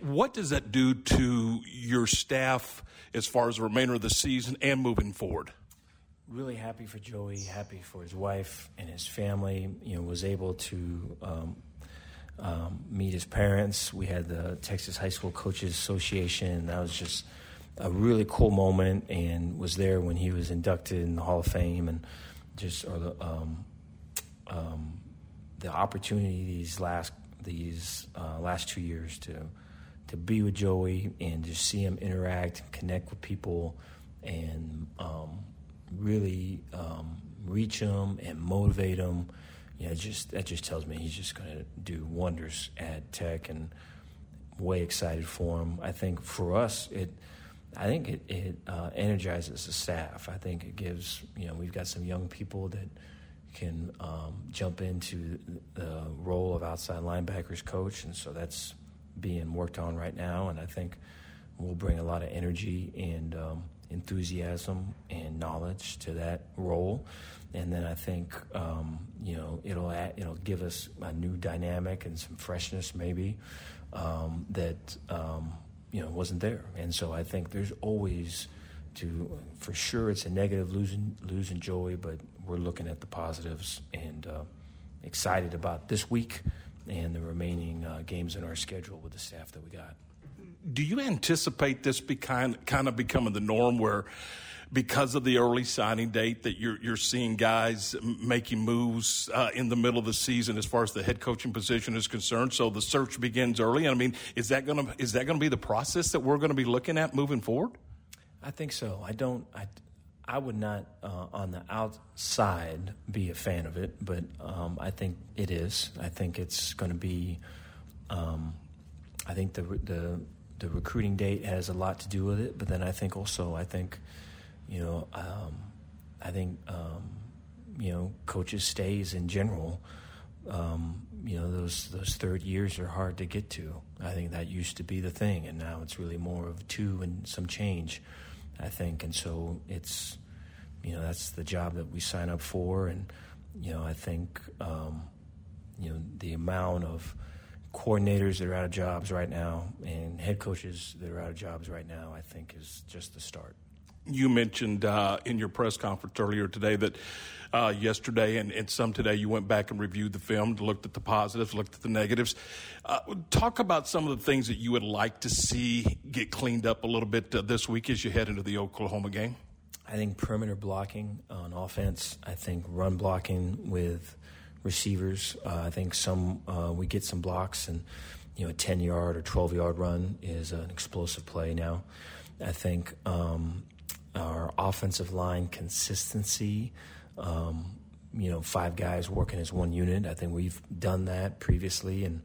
What does that do to your staff as far as the remainder of the season and moving forward? Really happy for Joey, happy for his wife and his family. You know, was able to um, um, meet his parents. We had the Texas High School Coaches Association. That was just a really cool moment, and was there when he was inducted in the Hall of Fame, and just or the um, um, the opportunity these last these uh, last two years to to be with Joey and just see him interact, and connect with people, and um, really um, reach them and motivate them. You know, just that just tells me he's just going to do wonders at Tech, and way excited for him. I think for us, it. I think it, it uh, energizes the staff. I think it gives, you know, we've got some young people that can um, jump into the role of outside linebackers coach, and so that's being worked on right now. And I think we'll bring a lot of energy and um, enthusiasm and knowledge to that role. And then I think um, you know it'll add, it'll give us a new dynamic and some freshness maybe um, that um, you know wasn't there. And so I think there's always to for sure it's a negative losing losing Joey, but we're looking at the positives and uh, excited about this week and the remaining uh, games in our schedule with the staff that we got. Do you anticipate this be kind, kind of becoming the norm where because of the early signing date that you're you're seeing guys making moves uh, in the middle of the season as far as the head coaching position is concerned. So the search begins early. And I mean, is that going to is that going to be the process that we're going to be looking at moving forward? I think so. I don't. I, I would not uh, on the outside be a fan of it, but um, I think it is. I think it's going to be. Um, I think the the the recruiting date has a lot to do with it, but then I think also I think you know, um, I think um, you know coaches stays in general. Um, you know, those those third years are hard to get to. I think that used to be the thing, and now it's really more of two and some change. I think, and so it's you know that's the job that we sign up for, and you know I think um, you know the amount of coordinators that are out of jobs right now and head coaches that are out of jobs right now, I think is just the start you mentioned uh, in your press conference earlier today that uh, yesterday and, and, some today you went back and reviewed the film, looked at the positives, looked at the negatives. Uh, talk about some of the things that you would like to see get cleaned up a little bit uh, this week as you head into the Oklahoma game. I think perimeter blocking on offense. I think run blocking with receivers. Uh, I think some uh, we get some blocks and you know a ten yard or twelve yard run is an explosive play now. I think um, our offensive line consistency. Um, you know, five guys working as one unit. I think we've done that previously and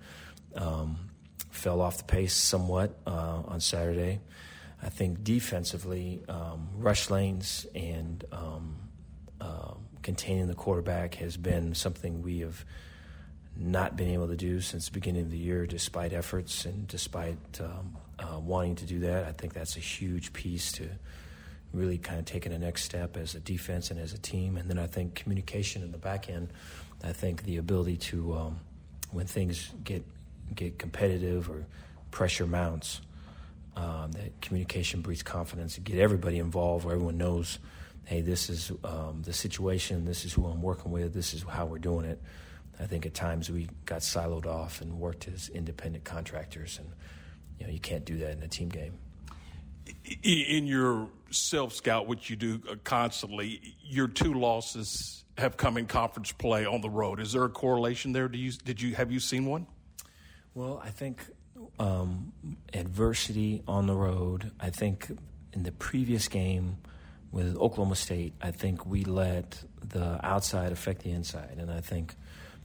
um, fell off the pace somewhat uh, on Saturday. I think defensively, um, rush lanes and uh, containing the quarterback has been something we have not been able to do since the beginning of the year, despite efforts and despite um, uh, wanting to do that. I think that's a huge piece to really kind of taking a next step as a defense and as a team. And then I think communication in the back end. I think the ability to, um, when things get get competitive or pressure mounts, um, that communication breeds confidence get everybody involved where everyone knows, hey, this is um, the situation, this is who I'm working with, this is how we're doing it. I think at times we got siloed off and worked as independent contractors, and you know you can't do that in a team game in your self scout, which you do uh, constantly, your two losses have come in conference play on the road. Is there a correlation there? Do you did you have you seen one? Well, I think um, adversity on the road. I think in the previous game with Oklahoma State, I think we let the outside affect the inside, and I think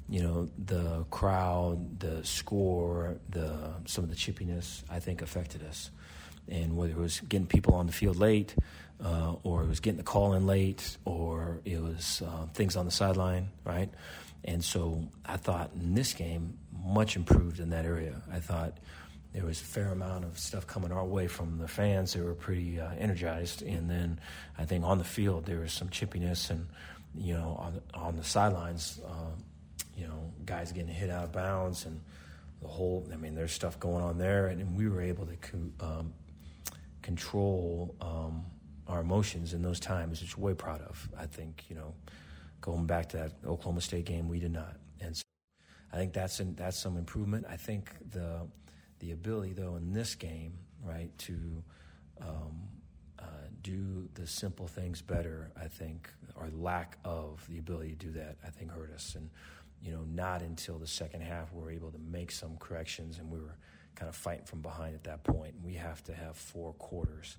you know the crowd, the score, the some of the chippiness, I think affected us and whether it was getting people on the field late, uh, or it was getting the call in late, or it was uh, things on the sideline, right? And so I thought in this game, much improved in that area. I thought there was a fair amount of stuff coming our way from the fans. They were pretty uh, energized, and then I think on the field there was some chippiness, and you know on on the sidelines, uh, you know guys getting hit out of bounds, and the whole. I mean, there's stuff going on there, and, and we were able to um, control um, our emotions in those times, which we're way proud of. I think you know going back to that Oklahoma State game, we did not, and so I think that's an, that's some improvement. I think the the ability, though, in this game, right, to um, uh, do the simple things better, I think, or lack of the ability to do that, I think hurt us. And, you know, not until the second half we were able to make some corrections and we were kind of fighting from behind at that point. We have to have four quarters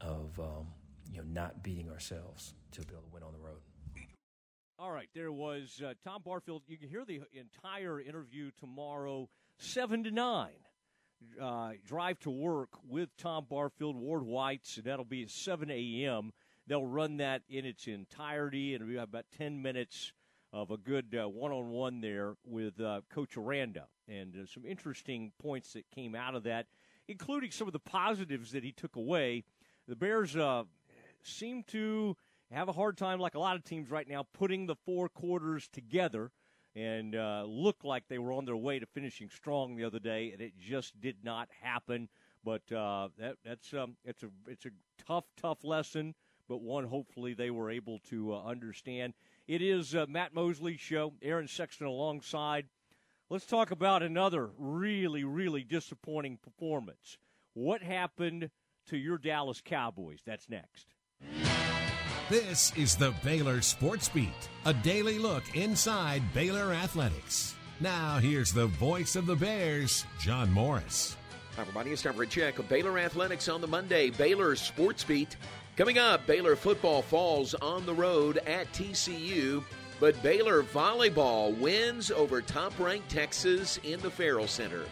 of, um, you know, not beating ourselves to be able to win on the road. All right, there was uh, Tom Barfield. You can hear the entire interview tomorrow, 7 to 9 uh, drive to work with Tom Barfield, Ward Whites, and that'll be at 7 a.m. They'll run that in its entirety, and we have about 10 minutes of a good one on one there with uh, Coach Aranda. And uh, some interesting points that came out of that, including some of the positives that he took away. The Bears uh, seem to have a hard time, like a lot of teams right now, putting the four quarters together and uh, looked like they were on their way to finishing strong the other day, and it just did not happen. But uh, that, that's um, it's a it's a tough, tough lesson, but one hopefully they were able to uh, understand. It is uh, Matt Mosley show, Aaron Sexton alongside. Let's talk about another really, really disappointing performance. What happened to your Dallas Cowboys? That's next. This is the Baylor Sports Beat, a daily look inside Baylor athletics. Now, here's the voice of the Bears, John Morris. Hi, everybody. It's time for a check of Baylor athletics on the Monday Baylor Sports Beat. Coming up, Baylor football falls on the road at TCU, but Baylor volleyball wins over top ranked Texas in the Ferrell Center.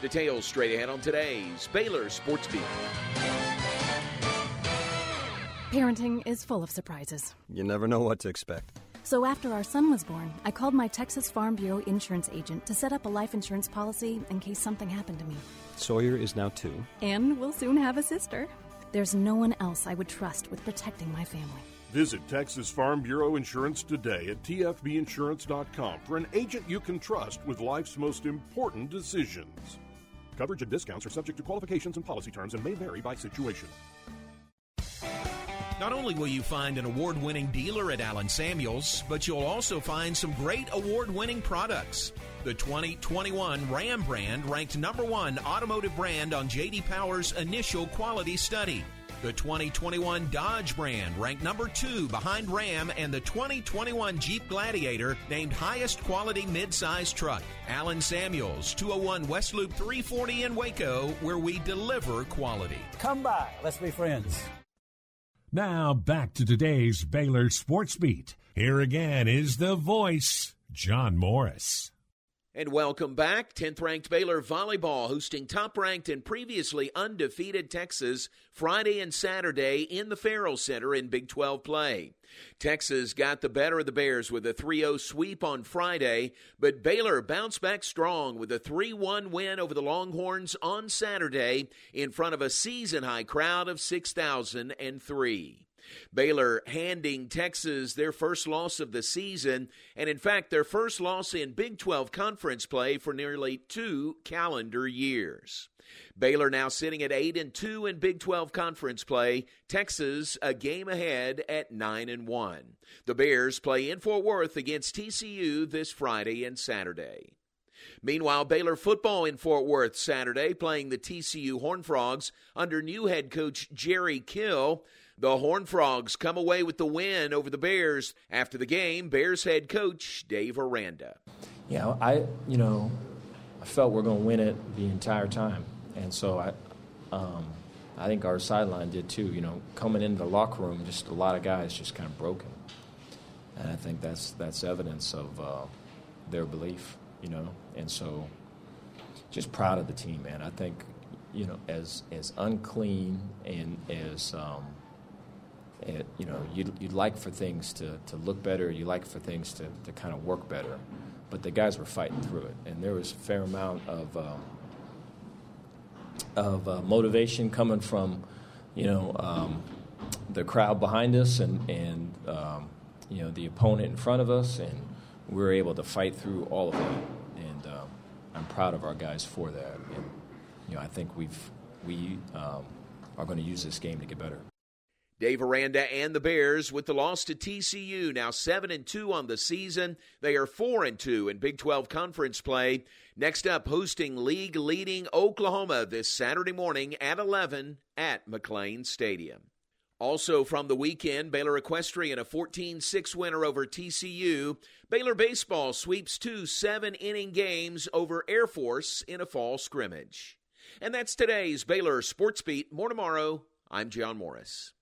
Details straight ahead on today's Baylor Sports Beat. Parenting is full of surprises. You never know what to expect. So after our son was born, I called my Texas Farm Bureau insurance agent to set up a life insurance policy in case something happened to me. Sawyer is now two. And we'll soon have a sister. There's no one else I would trust with protecting my family. Visit Texas Farm Bureau Insurance today at tfbinsurance.com for an agent you can trust with life's most important decisions. Coverage and discounts are subject to qualifications and policy terms and may vary by situation. Not only will you find an award winning dealer at Allen Samuels, but you'll also find some great award winning products. The 2021 Ram brand ranked number one automotive brand on JD Power's initial quality study. The 2021 Dodge brand ranked number two behind Ram and the 2021 Jeep Gladiator named highest quality midsize truck. Allen Samuels, 201 West Loop 340 in Waco, where we deliver quality. Come by, let's be friends. Now back to today's Baylor Sports Beat. Here again is the voice, John Morris. And welcome back. 10th ranked Baylor volleyball hosting top ranked and previously undefeated Texas Friday and Saturday in the Ferrell Center in Big 12 play. Texas got the better of the Bears with a 3 0 sweep on Friday, but Baylor bounced back strong with a 3 1 win over the Longhorns on Saturday in front of a season high crowd of 6,003. Baylor handing Texas their first loss of the season, and in fact, their first loss in Big 12 conference play for nearly two calendar years. Baylor now sitting at 8 and 2 in Big 12 conference play, Texas a game ahead at 9 and 1. The Bears play in Fort Worth against TCU this Friday and Saturday. Meanwhile, Baylor football in Fort Worth Saturday playing the TCU Horned Frogs under new head coach Jerry Kill. The Horned Frogs come away with the win over the Bears. After the game, Bears head coach Dave Aranda. Yeah, I you know, I felt we're going to win it the entire time, and so I, um, I think our sideline did too. You know, coming into the locker room, just a lot of guys just kind of broken, and I think that's that's evidence of uh, their belief. You know, and so just proud of the team, man. I think you know, as as unclean and as um, it, you know, you'd, you'd like for things to, to look better, you like for things to, to kind of work better. But the guys were fighting through it, and there was a fair amount of um, of uh, motivation coming from, you know, um, the crowd behind us and and um, you know the opponent in front of us, and we were able to fight through all of that. And um, I'm proud of our guys for that. And you know, I think we've we um, are going to use this game to get better. Dave Aranda and the Bears with the loss to TCU, now 7 and 2 on the season. They are 4 and 2 in Big 12 conference play. Next up, hosting league leading Oklahoma this Saturday morning at 11 at McLane Stadium. Also from the weekend, Baylor Equestrian a 14 6 winner over TCU. Baylor Baseball sweeps two seven inning games over Air Force in a fall scrimmage. And that's today's Baylor Sports Beat. More tomorrow. I'm John Morris.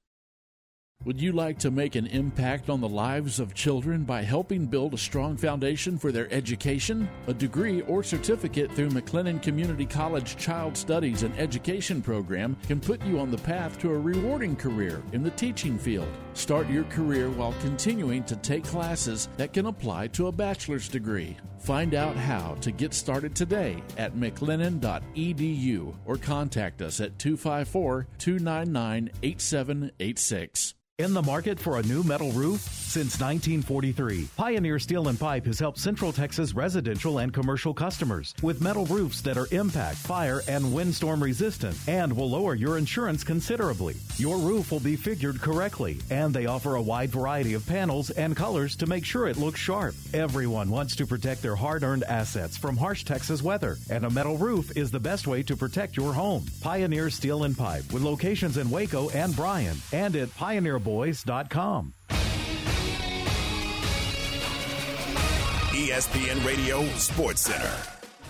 Would you like to make an impact on the lives of children by helping build a strong foundation for their education? A degree or certificate through McLennan Community College Child Studies and Education program can put you on the path to a rewarding career in the teaching field. Start your career while continuing to take classes that can apply to a bachelor's degree. Find out how to get started today at mclennan.edu or contact us at 254 299 8786. In the market for a new metal roof? Since 1943, Pioneer Steel and Pipe has helped Central Texas residential and commercial customers with metal roofs that are impact, fire, and windstorm resistant and will lower your insurance considerably. Your roof will be figured correctly, and they offer a wide variety of panels and colors to make sure it looks sharp. Everyone wants to protect their hard earned assets from harsh Texas weather, and a metal roof is the best way to protect your home. Pioneer Steel and Pipe with locations in Waco and Bryan and at Pioneer boys.com. ESPN Radio Sports Center.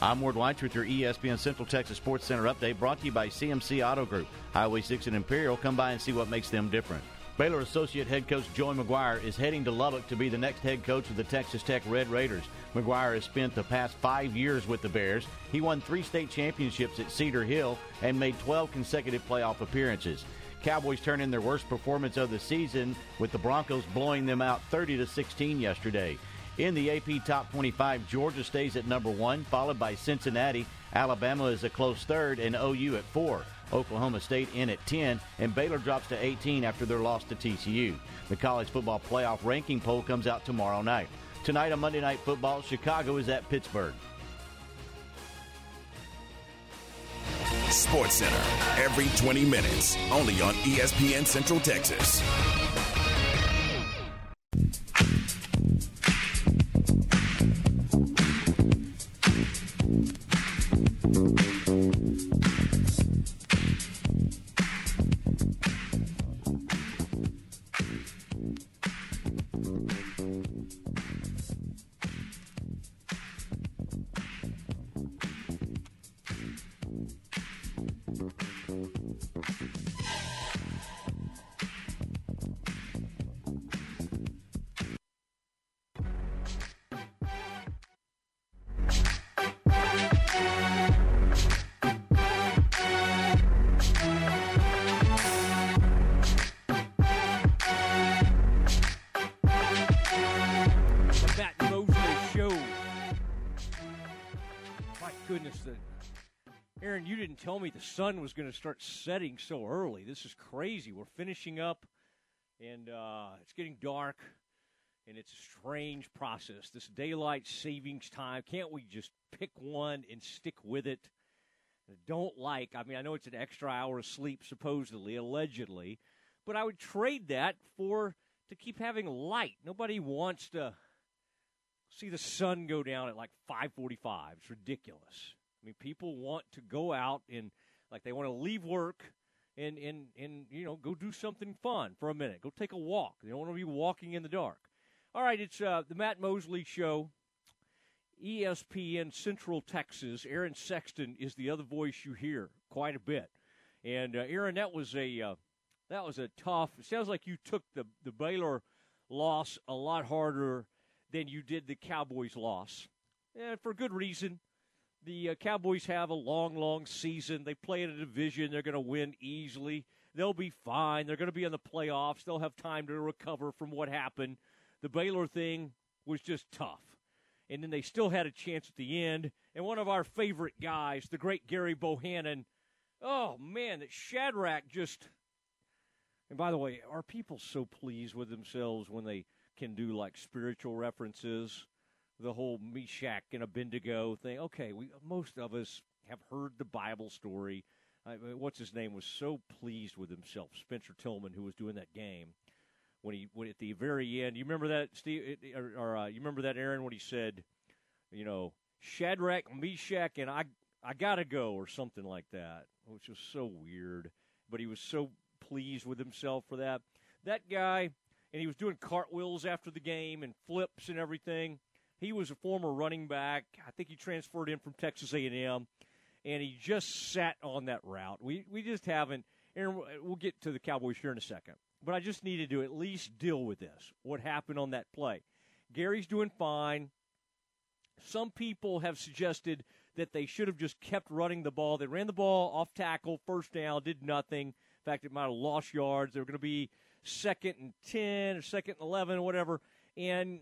I'm Ward White with your ESPN Central Texas Sports Center update brought to you by CMC Auto Group. Highway 6 and Imperial. Come by and see what makes them different. Baylor Associate Head Coach Joey McGuire is heading to Lubbock to be the next head coach of the Texas Tech Red Raiders. McGuire has spent the past five years with the Bears. He won three state championships at Cedar Hill and made 12 consecutive playoff appearances. Cowboys turn in their worst performance of the season with the Broncos blowing them out 30 to 16 yesterday. In the AP Top 25, Georgia stays at number 1, followed by Cincinnati. Alabama is a close third and OU at 4. Oklahoma State in at 10, and Baylor drops to 18 after their loss to TCU. The college football playoff ranking poll comes out tomorrow night. Tonight on Monday Night Football, Chicago is at Pittsburgh. Sports Center every 20 minutes, only on ESPN Central Texas. Tell me the sun was going to start setting so early. This is crazy. We're finishing up, and uh, it's getting dark, and it's a strange process. This daylight savings time. Can't we just pick one and stick with it? I don't like. I mean, I know it's an extra hour of sleep, supposedly, allegedly, but I would trade that for to keep having light. Nobody wants to see the sun go down at like 5:45. It's ridiculous. I mean, people want to go out and like they want to leave work and and and you know go do something fun for a minute. Go take a walk. They don't want to be walking in the dark. All right, it's uh, the Matt Mosley Show. ESPN Central Texas. Aaron Sexton is the other voice you hear quite a bit. And uh, Aaron, that was a uh, that was a tough. It sounds like you took the the Baylor loss a lot harder than you did the Cowboys loss, and for good reason. The uh, Cowboys have a long, long season. They play in a division. They're going to win easily. They'll be fine. They're going to be in the playoffs. They'll have time to recover from what happened. The Baylor thing was just tough. And then they still had a chance at the end. And one of our favorite guys, the great Gary Bohanon, Oh man, that Shadrach just. And by the way, are people so pleased with themselves when they can do like spiritual references? The whole Meshach and Abednego thing. Okay, we most of us have heard the Bible story. I what's his name was so pleased with himself, Spencer Tillman, who was doing that game when he when at the very end. You remember that, Steve? Or, or uh, you remember that, Aaron, when he said, you know, Shadrach, Meshach, and I I gotta go, or something like that, which was so weird. But he was so pleased with himself for that. That guy, and he was doing cartwheels after the game and flips and everything. He was a former running back. I think he transferred in from Texas A&M, and he just sat on that route. We we just haven't. And we'll get to the Cowboys here in a second. But I just needed to at least deal with this. What happened on that play? Gary's doing fine. Some people have suggested that they should have just kept running the ball. They ran the ball off tackle, first down, did nothing. In fact, it might have lost yards. They were going to be second and 10 or second and 11 or whatever. And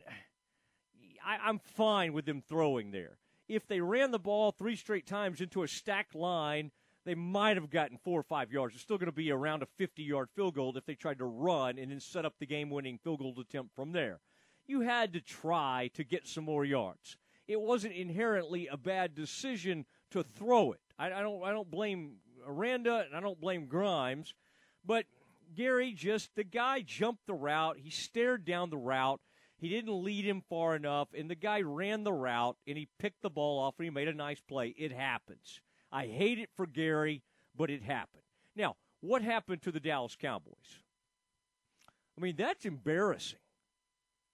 I, am fine with them throwing there. If they ran the ball three straight times into a stacked line, they might have gotten four or five yards. It's still going to be around a 50 yard field goal if they tried to run and then set up the game winning field goal attempt from there. You had to try to get some more yards it wasn't inherently a bad decision to throw it. I, I don't I don't blame Aranda and I don't blame Grimes, but Gary just the guy jumped the route. He stared down the route. He didn't lead him far enough, and the guy ran the route and he picked the ball off and he made a nice play. It happens. I hate it for Gary, but it happened. Now, what happened to the Dallas Cowboys? I mean, that's embarrassing.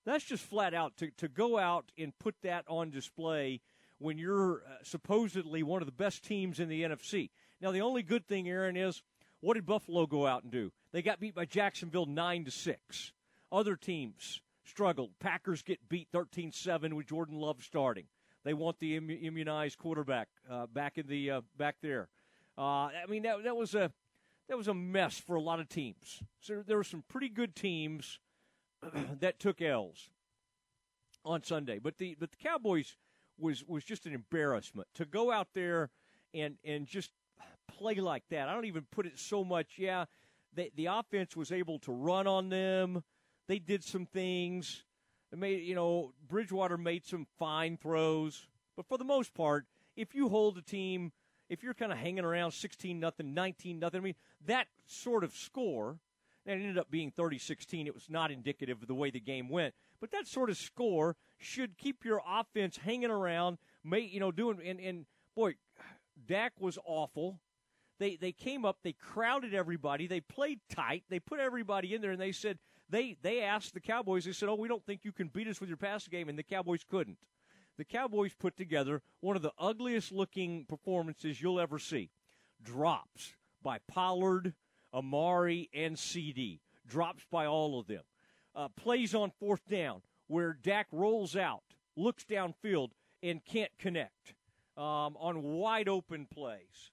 That's just flat out to, to go out and put that on display when you're uh, supposedly one of the best teams in the NFC. Now, the only good thing, Aaron, is what did Buffalo go out and do? They got beat by Jacksonville 9 to 6. Other teams struggled. Packers get beat 13 7 with Jordan Love starting. They want the immunized quarterback uh, back in the uh, back there. Uh, I mean that that was a that was a mess for a lot of teams. So there were some pretty good teams that took L's on Sunday. But the but the Cowboys was was just an embarrassment to go out there and and just play like that. I don't even put it so much. Yeah, the the offense was able to run on them. They did some things. They made you know Bridgewater made some fine throws, but for the most part, if you hold a team, if you're kind of hanging around sixteen nothing, nineteen nothing, I mean that sort of score and it ended up being 30 16. It was not indicative of the way the game went. But that sort of score should keep your offense hanging around, may, you know, doing, and, and boy, Dak was awful. They, they came up, they crowded everybody, they played tight, they put everybody in there, and they said, they, they asked the Cowboys, they said, Oh, we don't think you can beat us with your passing game, and the Cowboys couldn't. The Cowboys put together one of the ugliest looking performances you'll ever see. Drops by Pollard, Amari, and CD. Drops by all of them. Uh, plays on fourth down where Dak rolls out, looks downfield, and can't connect um, on wide open plays.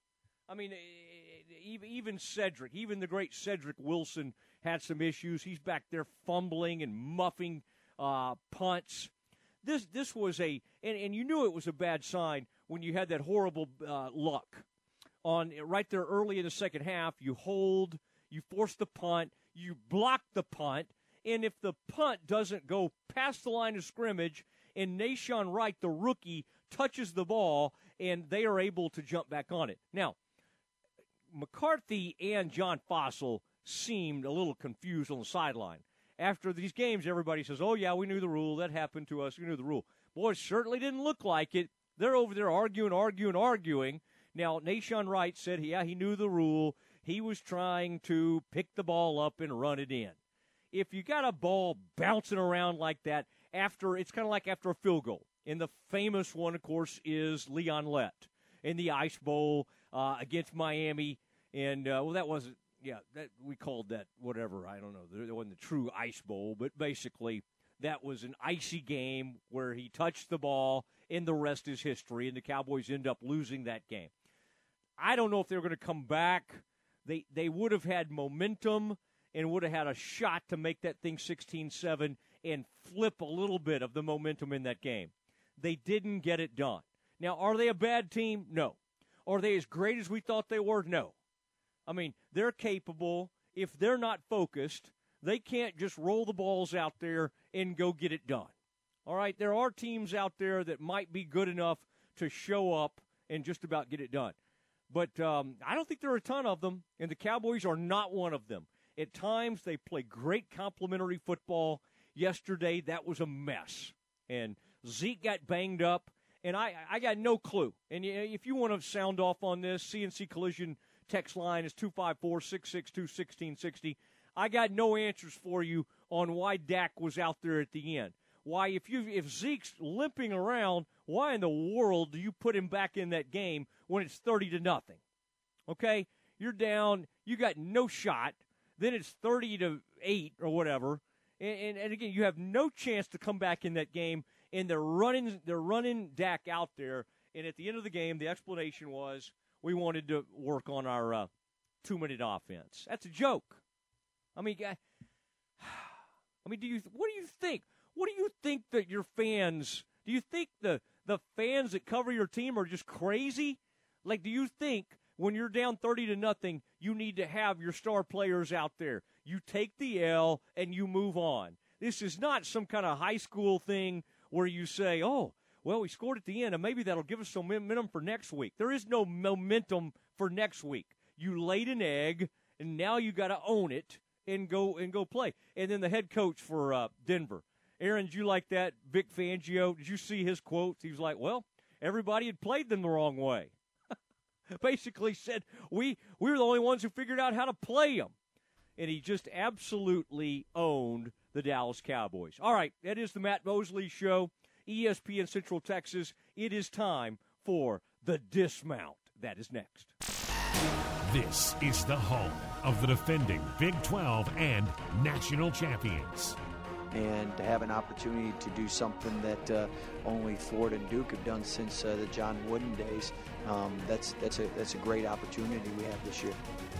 I mean, even Cedric, even the great Cedric Wilson had some issues. He's back there fumbling and muffing uh, punts. This this was a and, and you knew it was a bad sign when you had that horrible uh, luck on right there early in the second half. You hold, you force the punt, you block the punt, and if the punt doesn't go past the line of scrimmage, and Nahshon Wright, the rookie, touches the ball, and they are able to jump back on it. Now, McCarthy and John Fassel seemed a little confused on the sideline. After these games, everybody says, "Oh yeah, we knew the rule. That happened to us. We knew the rule." Boy, it certainly didn't look like it. They're over there arguing, arguing, arguing. Now, Nahshon Wright said, yeah, he knew the rule. He was trying to pick the ball up and run it in. If you got a ball bouncing around like that after, it's kind of like after a field goal. And the famous one, of course, is Leon Lett in the Ice Bowl uh, against Miami. And, uh, well, that wasn't, yeah, that we called that whatever. I don't know. It wasn't the true Ice Bowl, but basically that was an icy game where he touched the ball, and the rest is history. And the Cowboys end up losing that game. I don't know if they're going to come back. They they would have had momentum and would have had a shot to make that thing 16-7 and flip a little bit of the momentum in that game. They didn't get it done. Now, are they a bad team? No. Are they as great as we thought they were? No. I mean, they're capable. If they're not focused, they can't just roll the balls out there and go get it done. All right, there are teams out there that might be good enough to show up and just about get it done. But um, I don't think there are a ton of them, and the Cowboys are not one of them. At times, they play great complementary football. Yesterday, that was a mess. And Zeke got banged up, and I, I got no clue. And if you want to sound off on this, CNC Collision text line is 254 662 1660. I got no answers for you on why Dak was out there at the end. Why, if you if Zeke's limping around, why in the world do you put him back in that game when it's thirty to nothing? Okay, you're down, you got no shot. Then it's thirty to eight or whatever, and, and, and again, you have no chance to come back in that game. And they're running, they're running Dak out there. And at the end of the game, the explanation was we wanted to work on our uh, two minute offense. That's a joke. I mean, I, I mean, do you what do you think? What do you think that your fans? Do you think the the fans that cover your team are just crazy? Like, do you think when you're down thirty to nothing, you need to have your star players out there? You take the L and you move on. This is not some kind of high school thing where you say, "Oh, well, we scored at the end, and maybe that'll give us some momentum for next week." There is no momentum for next week. You laid an egg, and now you got to own it and go and go play. And then the head coach for uh, Denver, Aaron, did you like that? Vic Fangio, did you see his quotes? He was like, "Well, everybody had played them the wrong way." Basically said we we were the only ones who figured out how to play them, and he just absolutely owned the Dallas Cowboys. All right, that is the Matt Mosley Show, ESPN Central Texas. It is time for the dismount. That is next. This is the home of the defending Big 12 and national champions. And to have an opportunity to do something that uh, only Ford and Duke have done since uh, the John Wooden days, um, that's that's a that's a great opportunity we have this year.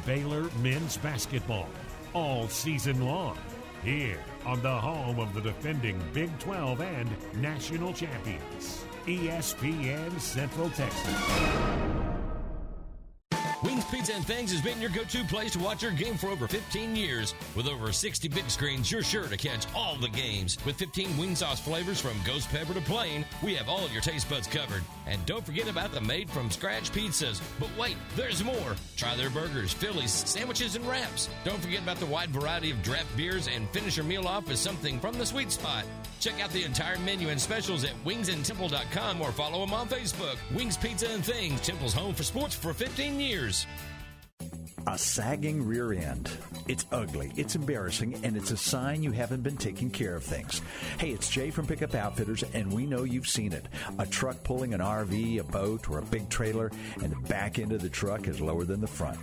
Baylor men's basketball all season long here on the home of the defending Big 12 and national champions, ESPN Central Texas. Wings Pizza and Things has been your go-to place to watch your game for over 15 years. With over 60 big screens, you're sure to catch all the games. With 15 wing sauce flavors from ghost pepper to plain, we have all your taste buds covered. And don't forget about the made from scratch pizzas. But wait, there's more. Try their burgers, Phillies, sandwiches, and wraps. Don't forget about the wide variety of draft beers and finish your meal off with something from the sweet spot. Check out the entire menu and specials at wingsandtemple.com or follow them on Facebook. Wings Pizza and Things, Temple's home for sports for 15 years. A sagging rear end. It's ugly, it's embarrassing, and it's a sign you haven't been taking care of things. Hey, it's Jay from Pickup Outfitters, and we know you've seen it. A truck pulling an RV, a boat, or a big trailer, and the back end of the truck is lower than the front.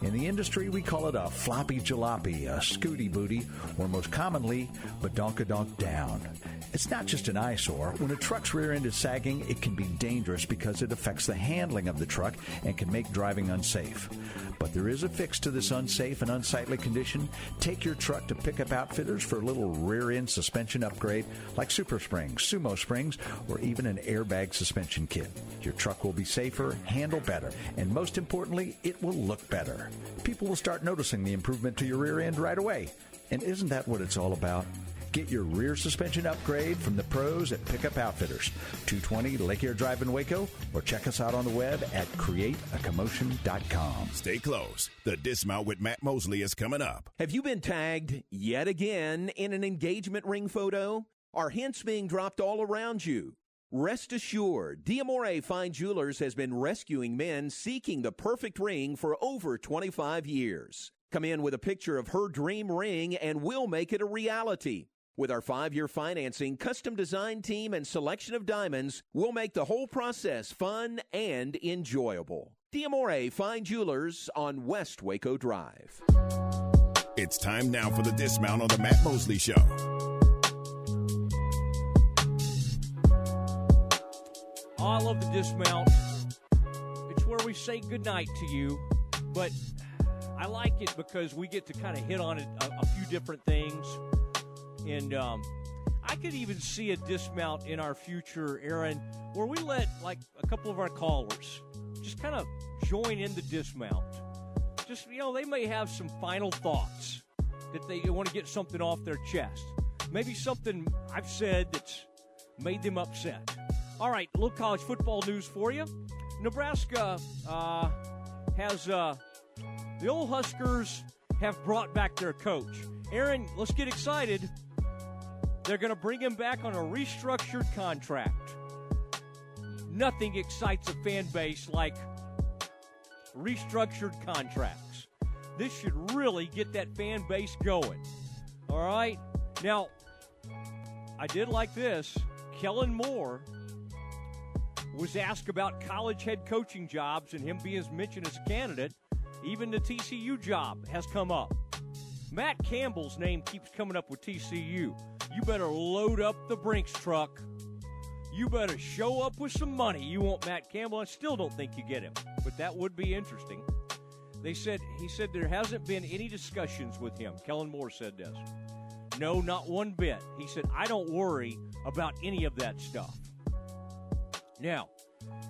In the industry, we call it a floppy jalopy, a scooty booty, or most commonly, badonkadonk down. It's not just an eyesore. When a truck's rear end is sagging, it can be dangerous because it affects the handling of the truck and can make driving unsafe. But there is a fix to this unsafe and unsightly condition. Take your truck to Pickup Outfitters for a little rear end suspension upgrade like Super Springs, Sumo Springs, or even an airbag suspension kit. Your truck will be safer, handle better, and most importantly, it will look better. People will start noticing the improvement to your rear end right away. And isn't that what it's all about? Get your rear suspension upgrade from the pros at Pickup Outfitters, 220 Lake Air Drive in Waco, or check us out on the web at createacommotion.com. Stay close. The Dismount with Matt Mosley is coming up. Have you been tagged yet again in an engagement ring photo? Are hints being dropped all around you? Rest assured, Diamore Fine Jewelers has been rescuing men seeking the perfect ring for over 25 years. Come in with a picture of her dream ring and we'll make it a reality. With our five year financing, custom design team, and selection of diamonds, we'll make the whole process fun and enjoyable. Diamore Fine Jewelers on West Waco Drive. It's time now for the dismount on the Matt Mosley Show. Oh, I love the dismount. It's where we say goodnight to you, but I like it because we get to kind of hit on it, a, a few different things. And um, I could even see a dismount in our future, Aaron, where we let like a couple of our callers just kind of join in the dismount. Just, you know, they may have some final thoughts that they want to get something off their chest. Maybe something I've said that's made them upset. All right, little college football news for you. Nebraska uh, has uh, the old Huskers have brought back their coach. Aaron, let's get excited. They're going to bring him back on a restructured contract. Nothing excites a fan base like restructured contracts. This should really get that fan base going. All right? Now, I did like this. Kellen Moore was asked about college head coaching jobs and him being mentioned as a candidate. Even the TCU job has come up. Matt Campbell's name keeps coming up with TCU. You better load up the Brinks truck. You better show up with some money. You want Matt Campbell. I still don't think you get him, but that would be interesting. They said he said there hasn't been any discussions with him. Kellen Moore said this. No, not one bit. He said I don't worry about any of that stuff. Now,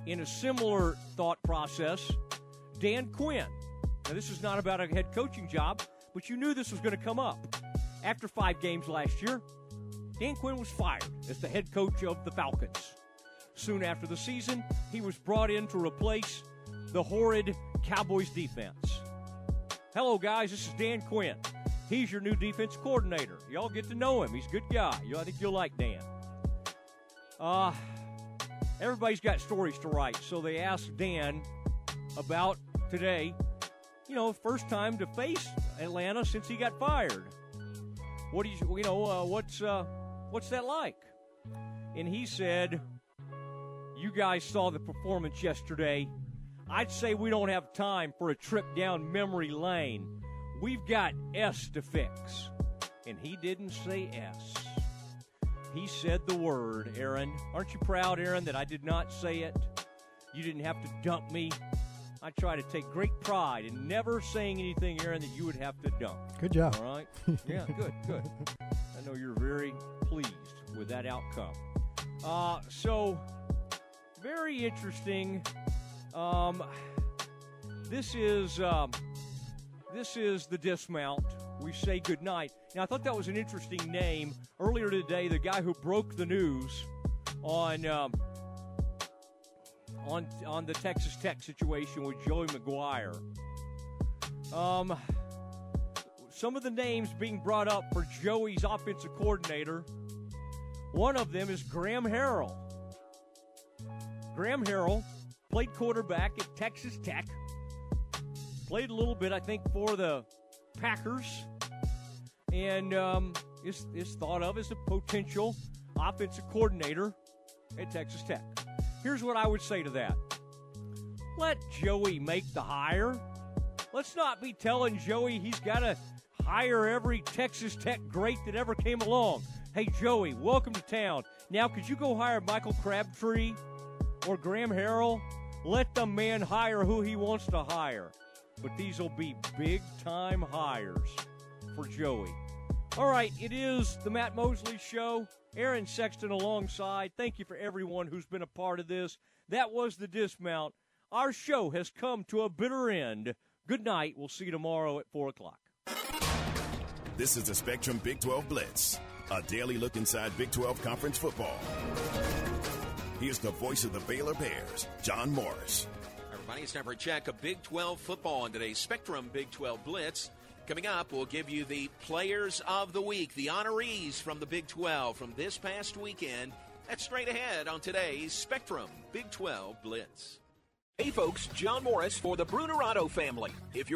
in a similar thought process, Dan Quinn. Now, this is not about a head coaching job, but you knew this was going to come up. After five games last year, Dan Quinn was fired as the head coach of the Falcons. Soon after the season, he was brought in to replace the horrid Cowboys defense. Hello, guys. This is Dan Quinn. He's your new defense coordinator. Y'all get to know him. He's a good guy. I think you'll like Dan. Uh, everybody's got stories to write, so they asked Dan about today. You know, first time to face Atlanta since he got fired. What do you, you know, uh, what's uh, what's that like? And he said, "You guys saw the performance yesterday. I'd say we don't have time for a trip down memory lane. We've got S to fix." And he didn't say S. He said the word, Aaron. Aren't you proud, Aaron, that I did not say it? You didn't have to dump me. I try to take great pride in never saying anything, Aaron, that you would have to dump. Good job. All right? Yeah, good, good. I know you're very pleased with that outcome. Uh, so, very interesting. Um, this is um, this is the dismount. We say goodnight. Now, I thought that was an interesting name. Earlier today, the guy who broke the news on um, on on the Texas Tech situation with Joey McGuire. Um, some of the names being brought up for Joey's offensive coordinator. One of them is Graham Harrell. Graham Harrell played quarterback at Texas Tech. Played a little bit, I think, for the Packers, and um, is is thought of as a potential offensive coordinator at Texas Tech. Here's what I would say to that. Let Joey make the hire. Let's not be telling Joey he's got to hire every Texas Tech great that ever came along. Hey, Joey, welcome to town. Now, could you go hire Michael Crabtree or Graham Harrell? Let the man hire who he wants to hire. But these will be big time hires for Joey. All right, it is the Matt Mosley Show. Aaron Sexton alongside. Thank you for everyone who's been a part of this. That was the dismount. Our show has come to a bitter end. Good night. We'll see you tomorrow at 4 o'clock. This is the Spectrum Big 12 Blitz, a daily look inside Big 12 conference football. Here's the voice of the Baylor Bears, John Morris. Everybody, it's time for a check of Big 12 football on today's Spectrum Big 12 Blitz. Coming up, we'll give you the players of the week, the honorees from the Big 12 from this past weekend. That's straight ahead on today's Spectrum Big 12 Blitz. Hey folks, John Morris for the Brunerado family. If you're